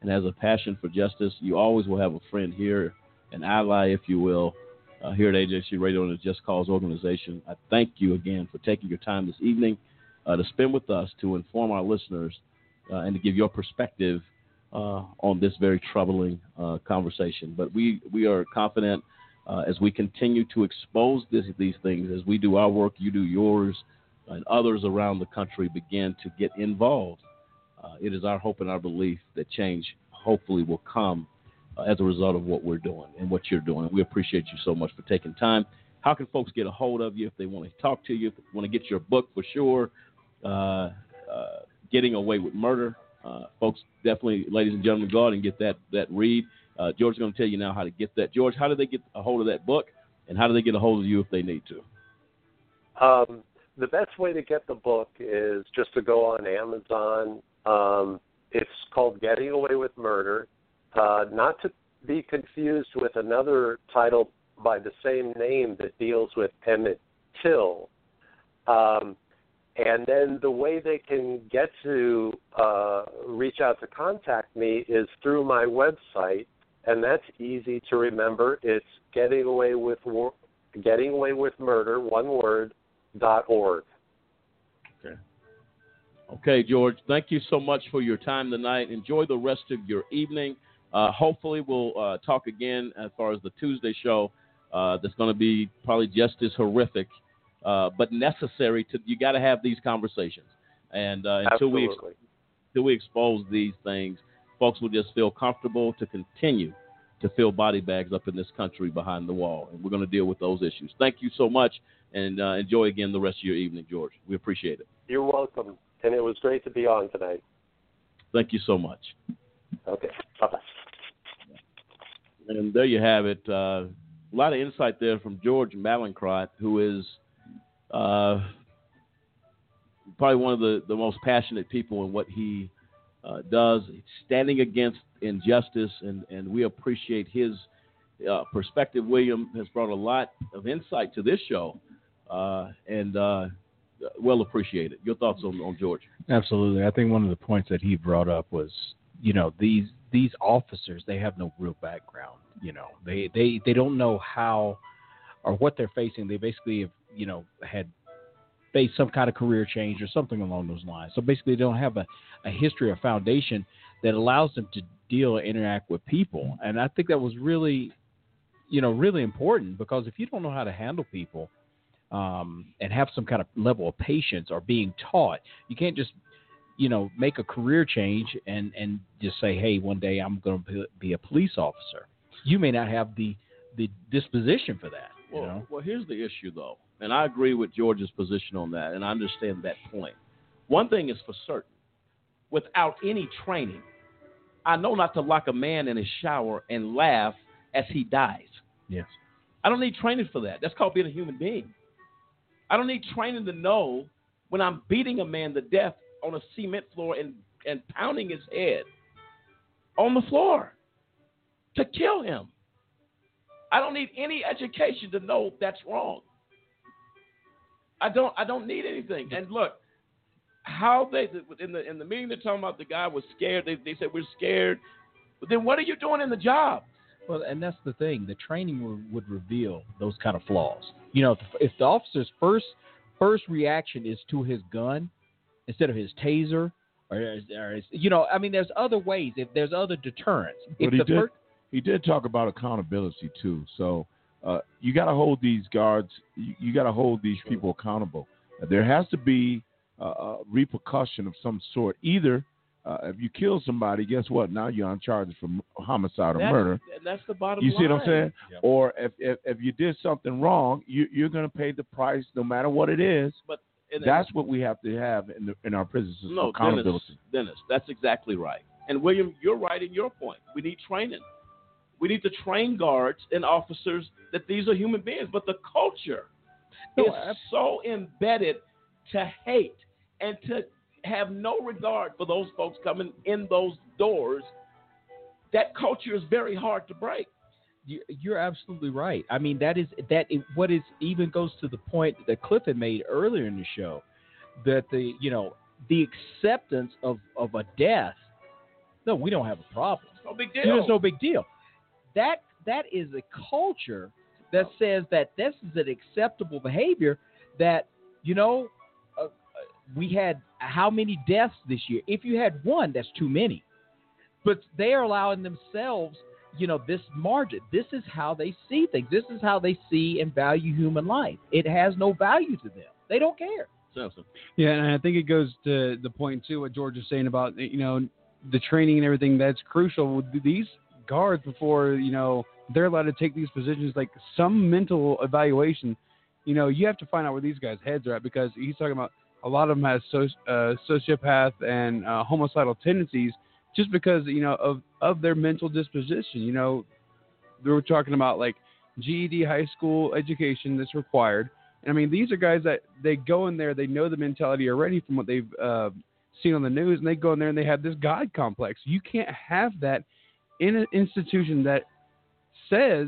and has a passion for justice, you always will have a friend here, an ally, if you will. uh, here at AJC Radio and the Just Cause organization. I thank you again for taking your time this evening uh, to spend with us to inform our listeners uh, and to give your perspective uh, on this very troubling uh, conversation. But we, we are confident uh, as we continue to expose this, these things, as we do our work, you do yours, and others around the country begin to get involved. Uh, it is our hope and our belief that change hopefully will come uh, as a result of what we're doing and what you're doing. We appreciate you so much for taking time. How can folks get a hold of you if they want to talk to you, if they want to get your book for sure? Uh, uh, Getting Away with Murder. Uh, folks, definitely, ladies and gentlemen, go out and get that that read. Uh, George is going to tell you now how to get that. George, how do they get a hold of that book, and how do they get a hold of you if they need to? Um, the best way to get the book is just to go on Amazon. Um, it's called Getting Away with Murder, uh, not to be confused with another title by the same name that deals with Emmett Till. Um, and then the way they can get to uh, reach out to contact me is through my website, and that's easy to remember. It's getting away with Wor- getting away with murder, one word, dot org. Okay. Okay, George. Thank you so much for your time tonight. Enjoy the rest of your evening. Uh, hopefully, we'll uh, talk again as far as the Tuesday show. Uh, that's going to be probably just as horrific, uh, but necessary. To you got to have these conversations, and uh, until we until we expose these things, folks will just feel comfortable to continue to fill body bags up in this country behind the wall, and we're going to deal with those issues. Thank you so much, and uh, enjoy again the rest of your evening, George. We appreciate it. You're welcome, and it was great to be on tonight. Thank you so much. Okay, bye bye. And there you have it. Uh, a lot of insight there from George Mallinckrodt, who is uh, probably one of the, the most passionate people in what he uh, does, standing against injustice, and, and we appreciate his uh, perspective. William has brought a lot of insight to this show, uh, and uh, well appreciated. Your thoughts on, on George? Absolutely. I think one of the points that he brought up was, you know, these these officers they have no real background. You know, they they they don't know how or what they're facing. They basically have, you know, had faced some kind of career change or something along those lines. So basically, they don't have a, a history or foundation that allows them to deal and interact with people. And I think that was really, you know, really important because if you don't know how to handle people um, and have some kind of level of patience or being taught, you can't just you know, make a career change and and just say, hey, one day I'm going to be a police officer. You may not have the the disposition for that. Well, you know? well, here's the issue, though, and I agree with George's position on that, and I understand that point. One thing is for certain: without any training, I know not to lock a man in his shower and laugh as he dies. Yes. I don't need training for that. That's called being a human being. I don't need training to know when I'm beating a man to death on a cement floor and, and pounding his head on the floor to kill him. I don't need any education to know that's wrong. I don't I don't need anything. And look, how they in the in the meeting they're talking about the guy was scared. They they said we're scared. But then what are you doing in the job? Well, and that's the thing. The training would, would reveal those kind of flaws. You know, if, if the officer's first first reaction is to his gun instead of his taser, or, or his, you know, I mean, there's other ways. If there's other deterrents. If But he the did, fir- he did talk about accountability too. So uh, you got to hold these guards, you, you got to hold these people accountable. There has to be a, a repercussion of some sort. Either uh, if you kill somebody, guess what? Now you're on charges for homicide or That's- murder. and that's the bottom You see what I'm line. saying? Or if, if if you did something wrong, you, you're going to pay the price no matter what it is. But and- That's what we have to have in the, in our prisons is No, accountability. Dennis, Dennis, that's exactly right. And William, you're right in your point. We need training. We need to train guards and officers that these are human beings. But the culture is so embedded to hate and to have no regard for those folks coming in those doors. That culture is very hard to break. You- You're absolutely right. I mean, that is that is, what is even goes to the point that Cliff had made earlier in the show, that the you know the acceptance of of a death. No, we don't have a problem. No big deal. It's no big deal. That that is a culture that says that this is an acceptable behavior. That you know, uh, uh, we had how many deaths this year? If you had one, that's too many. But they are allowing themselves, you know, this margin. This is how they see things. This is how they see and value human life. It has no value to them. They don't care. Simpson. Yeah, and I think it goes to the point too what George is saying about you know the training and everything that's crucial. with These guards before you know they're allowed to take these positions, like some mental evaluation. You know, you have to find out where these guys' heads are at because he's talking about a lot of them has uh, sociopath and uh, homicidal tendencies just because you know of of their mental disposition. You know, they were talking about like GED high school education that's required. And I mean, these are guys that they go in there, they know the mentality already from what they've uh, seen on the news, and they go in there and they have this God complex. You can't have that in an institution that says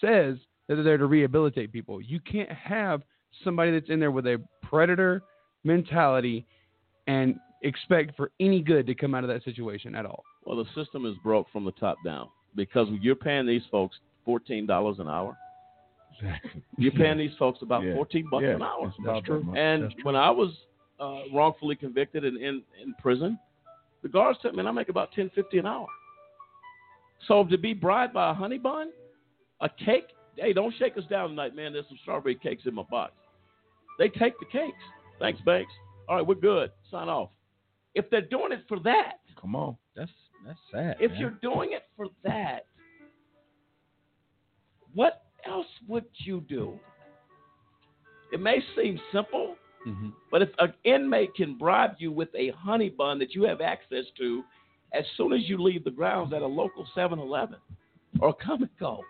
says that they're there to rehabilitate people. You can't have somebody that's in there with a predator mentality and expect for any good to come out of that situation at all. Well, the system is broke from the top down because you're paying these folks fourteen dollars an hour. You're paying these folks about Yeah. fourteen bucks Yeah, an hour. it's about that much. And That's true. when I was uh, wrongfully convicted and in, in prison, the guards told me I make about ten fifty an hour. So to be bribed by a honey bun, a cake, hey, don't shake us down tonight, man. There's some strawberry cakes in my box. They take the cakes. Thanks, Banks. All right, we're good. Sign off. If they're doing it for that, come on. That's that's sad. if man. you're doing it for that, what else would you do? It may seem simple, Mm-hmm. but if an inmate can bribe you with a honey bun that you have access to as soon as you leave the grounds at a local 7 Eleven or come and go,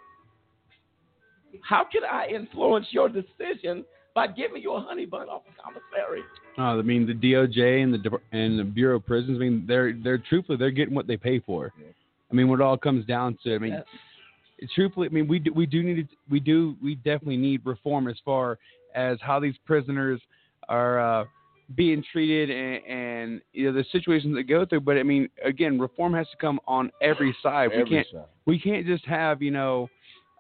how can I influence your decision by giving you a honey bun off the commissary? Uh, I mean, the DOJ and the and the Bureau of Prisons. I mean, they're they're truthfully they're getting what they pay for. I mean, what it all comes down to. I mean, truthfully, I mean, we do, we do need to, we do we definitely need reform as far as how these prisoners are uh, being treated and, and you know the situations that go through. But I mean, again, reform has to come on every side. we can't side. we can't just have you know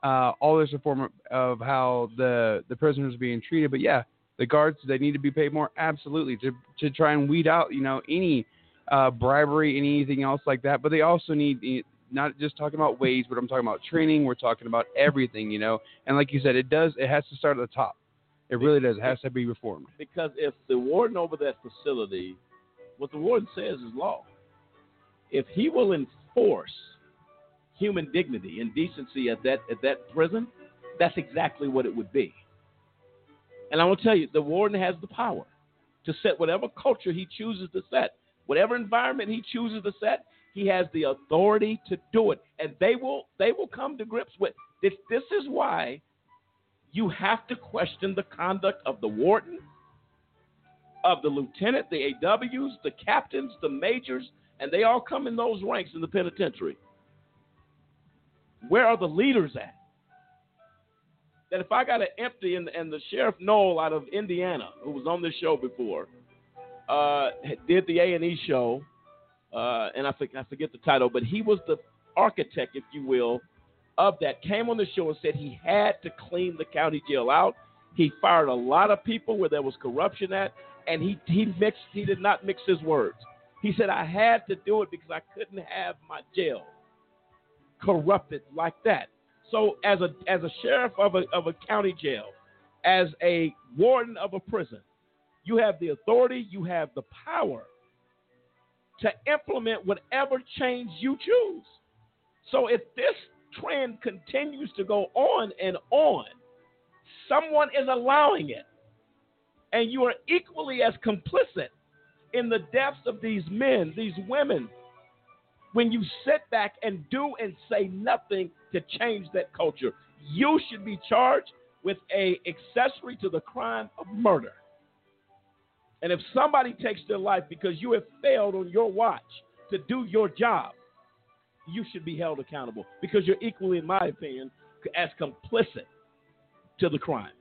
uh, all this reform of how the the prisoners are being treated. But yeah, the guards they need to be paid more. Absolutely to to try and weed out you know any uh, bribery and anything else like that. But they also need eh, not just talking about wage, but I'm talking about training. We're talking about everything, you know. And like you said, it does. It has to start at the top. It really does. It has to be reformed. Because if the warden over that facility, what the warden says is law. If he will enforce human dignity and decency at that at that prison, that's exactly what it would be. And I will tell you, the warden has the power to set whatever culture he chooses to set, whatever environment he chooses to set. He has the authority to do it, and they will they will come to grips with this. This is why you have to question the conduct of the warden, of the lieutenant, the AWs, the captains, the majors, and they all come in those ranks in the penitentiary. Where are the leaders at? That if I got an empty and, and the sheriff Noel out of Indiana, who was on this show before, uh, did the A and E show, uh, and I, I forget the title, but he was the architect, if you will, of that. Came on the show and said he had to clean the county jail out. He fired a lot of people where there was corruption at, and he he mixed. He did not mix his words. He said I had to do it because I couldn't have my jail corrupted like that. So as a as a sheriff of a of a county jail, as a warden of a prison, you have the authority, you have the power to implement whatever change you choose. So if this trend continues to go on and on, someone is allowing it. And you are equally as complicit in the deaths of these men, these women, when you sit back and do and say nothing to change that culture. You should be charged with a accessory to the crime of murder. And if somebody takes their life because you have failed on your watch to do your job, you should be held accountable because you're equally, in my opinion, as complicit to the crime.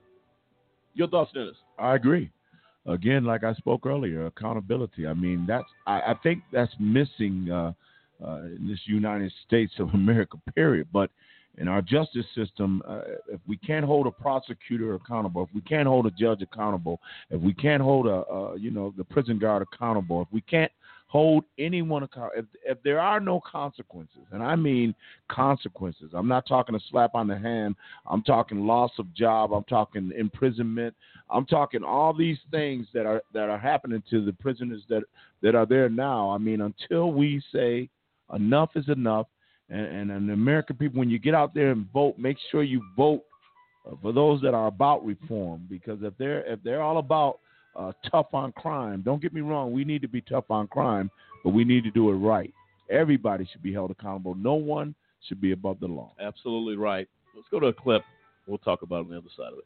Your thoughts, Dennis? I agree. Again, like I spoke earlier, accountability. I mean, that's I, I think that's missing uh, uh, in this United States of America. Period. But in our justice system, uh, if we can't hold a prosecutor accountable, if we can't hold a judge accountable, if we can't hold a, uh, you know, the prison guard accountable, if we can't hold anyone accountable, if, if there are no consequences, and I mean consequences, I'm not talking a slap on the hand, I'm talking loss of job, I'm talking imprisonment, I'm talking all these things that are that are happening to the prisoners that that are there now. I mean, until we say enough is enough and, and, and American people, when you get out there and vote, make sure you vote for those that are about reform. Because if they're if they're all about uh, tough on crime, don't get me wrong, we need to be tough on crime, but we need to do it right. Everybody should be held accountable. No one should be above the law. Absolutely right. Let's go to a clip. We'll talk about it on the other side of it.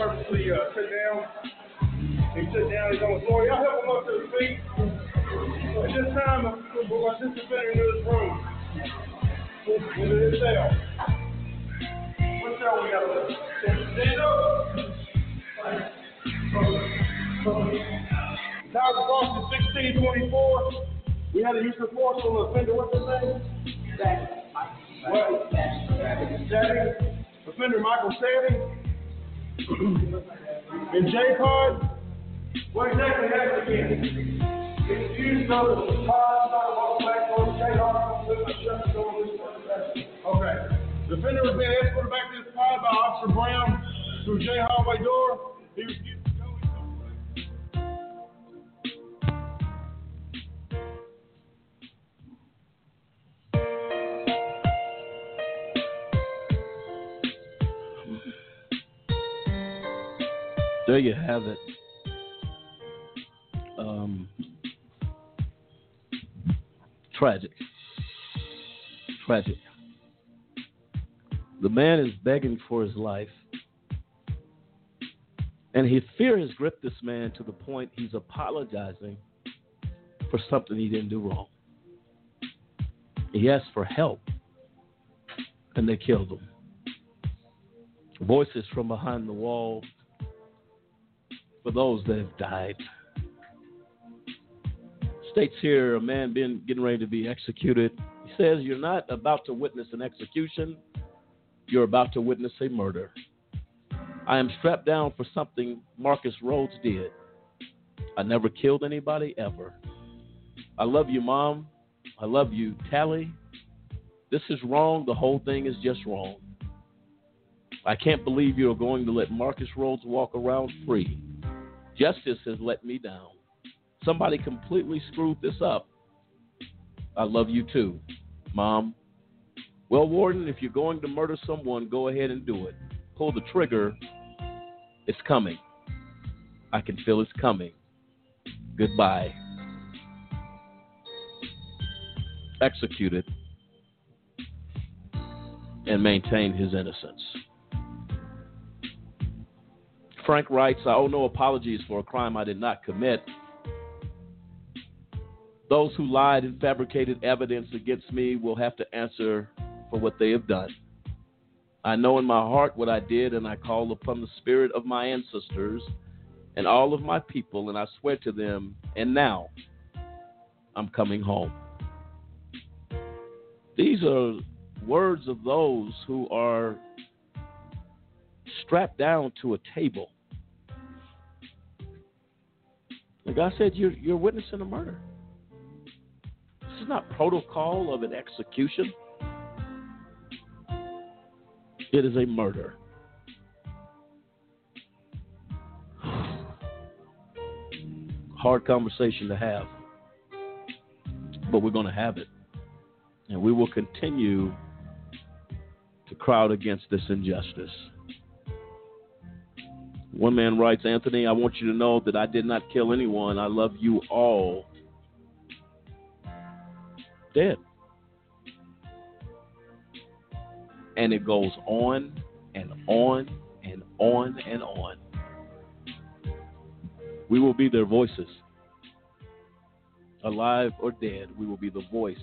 Offender uh, sit down. He sit down, he's on the floor. Y'all help him up to his feet. At this time, we'll let this offender into this room. Into this cell. What cell we got left? Stand up. Cross is 1624. We had a use of force on the offender. What's his name? What? Savvy. Offender Michael Savvy. And J Pod. What exactly happened again? Of the pod, not walk back on J door, Okay. The offender was being escorted back to his pod by Officer Brown through J hallway door. He refused There you have it. Um, tragic. Tragic. The man is begging for his life. And his fear has gripped this man to the point he's apologizing for something he didn't do wrong. He asked for help, and they killed him. Voices from behind the wall for those that have died. States here a man been getting ready to be executed. He says you're not about to witness an execution, you're about to witness a murder. I am strapped down for something Marcus Rhodes did. I never killed anybody ever. I love you, Mom. I love you, Tally. This is wrong. The whole thing is just wrong. I can't believe you're going to let Marcus Rhodes walk around free. Justice has let me down. Somebody completely screwed this up. I love you too, Mom. Well, Warden, if you're going to murder someone, go ahead and do it. Pull the trigger. It's coming. I can feel it's coming. Goodbye. Executed and maintain his innocence. Frank writes, I owe no apologies for a crime I did not commit. Those who lied and fabricated evidence against me will have to answer for what they have done. I know in my heart what I did, and I call upon the spirit of my ancestors and all of my people, and I swear to them, and now I'm coming home. These are words of those who are strapped down to a table. I said, you're, you're witnessing a murder. This is not protocol of an execution. It is a murder. Hard conversation to have, but we're going to have it. And we will continue to crowd against this injustice. One man writes, Anthony, I want you to know that I did not kill anyone. I love you all. Dead. And it goes on and on and on and on. We will be their voices. Alive or dead, we will be the voice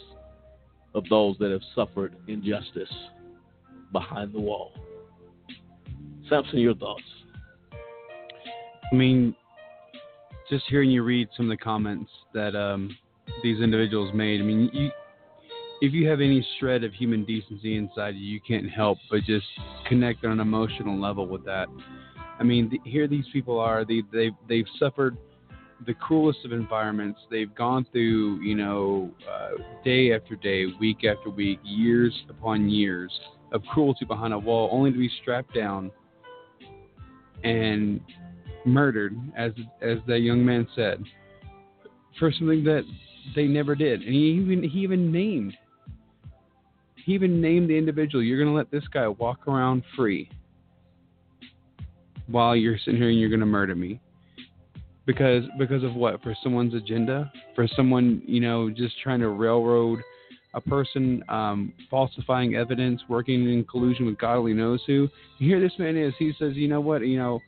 of those that have suffered injustice behind the wall. Samson, your thoughts? I mean, just hearing you read some of the comments that um, these individuals made, I mean, you, if you have any shred of human decency inside you, you can't help but just connect on an emotional level with that. I mean, here these people are. They they they've suffered the cruelest of environments. They've gone through, you know, uh, day after day, week after week, years upon years of cruelty behind a wall, only to be strapped down and murdered, as as that young man said, for something that they never did. And he even he even named he even named the individual. You're going to let this guy walk around free while you're sitting here and you're going to murder me because because of what for someone's agenda for someone you know just trying to railroad a person um, falsifying evidence working in collusion with god only knows who here this man is he says you know what you know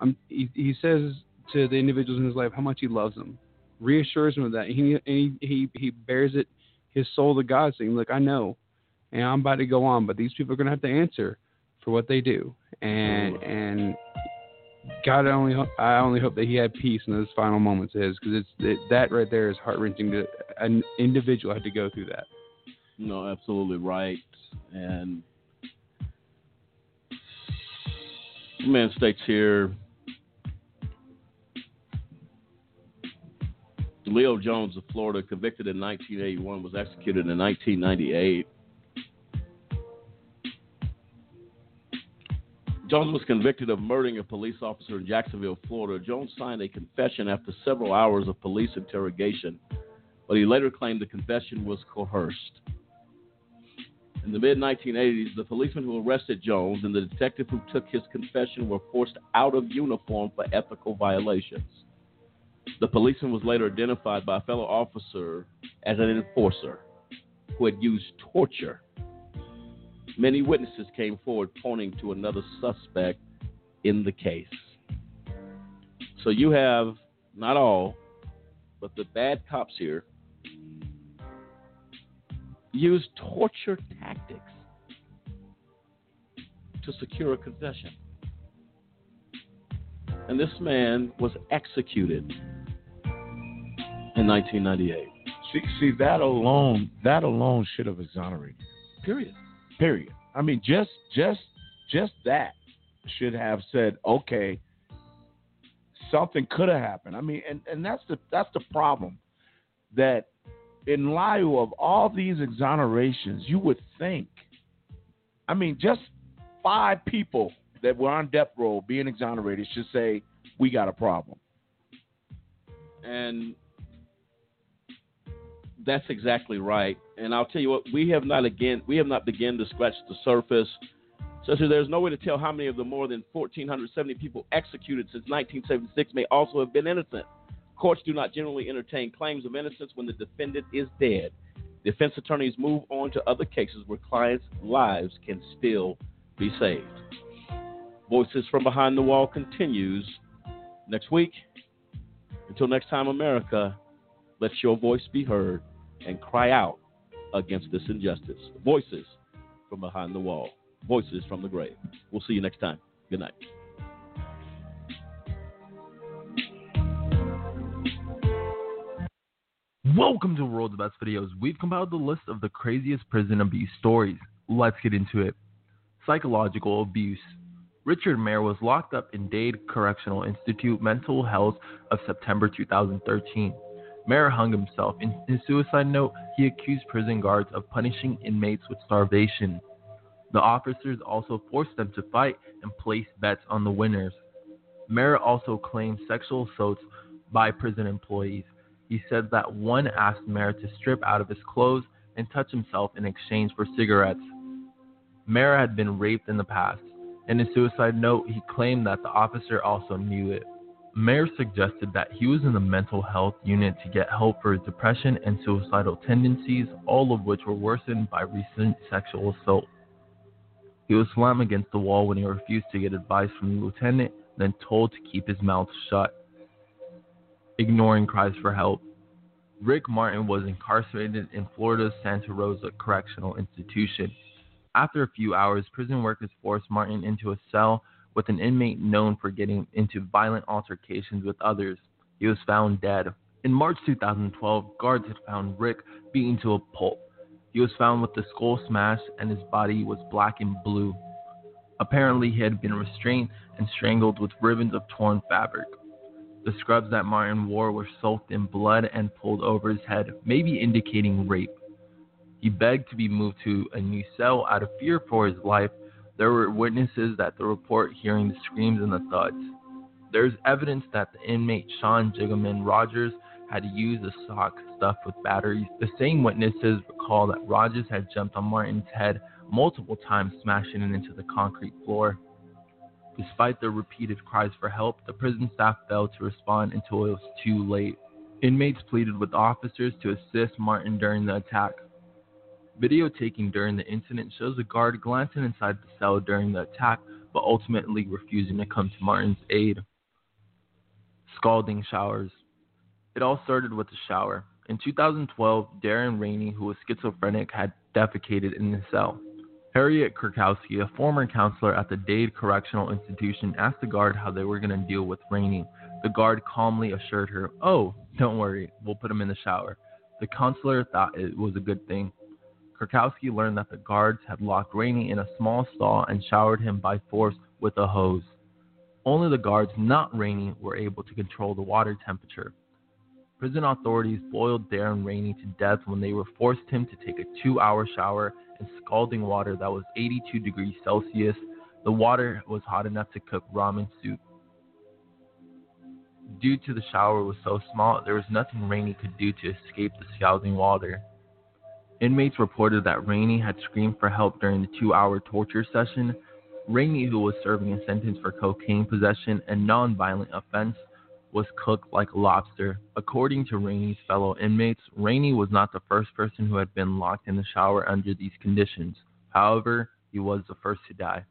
I'm, he, he says to the individuals in his life how much he loves them reassures them of that he, and he, he he bears it his soul to god saying look i know and i'm about to go on but these people are going to have to answer for what they do and and God, I only ho- I only hope that he had peace in those final moments of his, because it's it, that right there is heart wrenching. To an individual had to go through that. No, absolutely right. And man states here Leo Jones of Florida, convicted in 1981, was executed in 1998. Jones was convicted of murdering a police officer in Jacksonville, Florida. Jones signed a confession after several hours of police interrogation, but he later claimed the confession was coerced. In the mid 1980s, the policeman who arrested Jones and the detective who took his confession were forced out of uniform for ethical violations. The policeman was later identified by a fellow officer as an enforcer who had used torture Many witnesses came forward pointing to another suspect in the case. So you have not all, but the bad cops here used torture tactics to secure a confession. And this man was executed in 1998. See, see that alone, that alone should have exonerated. Period. Period. I mean, just just just that should have said, okay, something could have happened. I mean, and, and that's the that's the problem. That in lieu of all these exonerations, you would think, I mean, just five people that were on death row being exonerated should say, we got a problem. And that's exactly right. And I'll tell you what, we have not again we have not begun to scratch the surface. So, there's no way to tell how many of the more than 1,470 people executed since 1976 may also have been innocent. Courts do not generally entertain claims of innocence when the defendant is dead. Defense attorneys move on to other cases where clients' lives can still be saved. Voices from Behind the Wall continues next week. Until next time, America, let your voice be heard and cry out against this injustice. Voices from behind the wall, voices from the grave. We'll see you next time. Good night. Welcome to World's Best Videos. We've compiled the list of the craziest prison abuse stories. let's get into it. Psychological abuse. Richard Mair was locked up in Dade Correctional Institute Mental Health of September 2013. Mair hung himself. In his suicide note, he accused prison guards of punishing inmates with starvation. The officers also forced them to fight and place bets on the winners. Mair also claimed sexual assaults by prison employees. He said that one asked Mair to strip out of his clothes and touch himself in exchange for cigarettes. Mair had been raped in the past. In his suicide note, he claimed that the officer also knew it. Mair suggested that he was in the mental health unit to get help for his depression and suicidal tendencies, all of which were worsened by recent sexual assault. He was slammed against the wall when he refused to get advice from the lieutenant, then told to keep his mouth shut, ignoring cries for help. Rick Martin was incarcerated in Florida's Santa Rosa Correctional Institution. After a few hours, prison workers forced Martin into a cell with an inmate known for getting into violent altercations with others. He was found dead. In March 2012, guards had found Rick beaten to a pulp. He was found with the skull smashed and his body was black and blue. Apparently, he had been restrained and strangled with ribbons of torn fabric. The scrubs that Martin wore were soaked in blood and pulled over his head, maybe indicating rape. He begged to be moved to a new cell out of fear for his life. There were witnesses that the report hearing the screams and the thuds. There's evidence that the inmate Sean Jiggleman Rogers had used a sock stuffed with batteries. The same witnesses recall that Rogers had jumped on Martin's head multiple times, smashing it into the concrete floor. Despite their repeated cries for help, the prison staff failed to respond until it was too late. Inmates pleaded with officers to assist Martin during the attack. Video taken during the incident shows a guard glancing inside the cell during the attack, but ultimately refusing to come to Martin's aid. Scalding showers. It all started with a shower. In 2012, Darren Rainey, who was schizophrenic, had defecated in the cell. Harriet Krzykowski, a former counselor at the Dade Correctional Institution, asked the guard how they were going to deal with Rainey. The guard calmly assured her, Oh, don't worry, we'll put him in the shower. The counselor thought it was a good thing. Krzykowski learned that the guards had locked Rainey in a small stall and showered him by force with a hose. Only the guards, not Rainey, were able to control the water temperature. Prison authorities boiled Darren Rainey to death when they were forced him to take a two hour shower in scalding water that was 82 degrees Celsius. The water was hot enough to cook ramen soup. Due to the shower was so small, there was nothing Rainey could do to escape the scalding water. Inmates reported that Rainey had screamed for help during the two hour torture session. Rainey, who was serving a sentence for cocaine possession and non-violent offense, was cooked like a lobster. According to Rainey's fellow inmates, Rainey was not the first person who had been locked in the shower under these conditions. However, he was the first to die.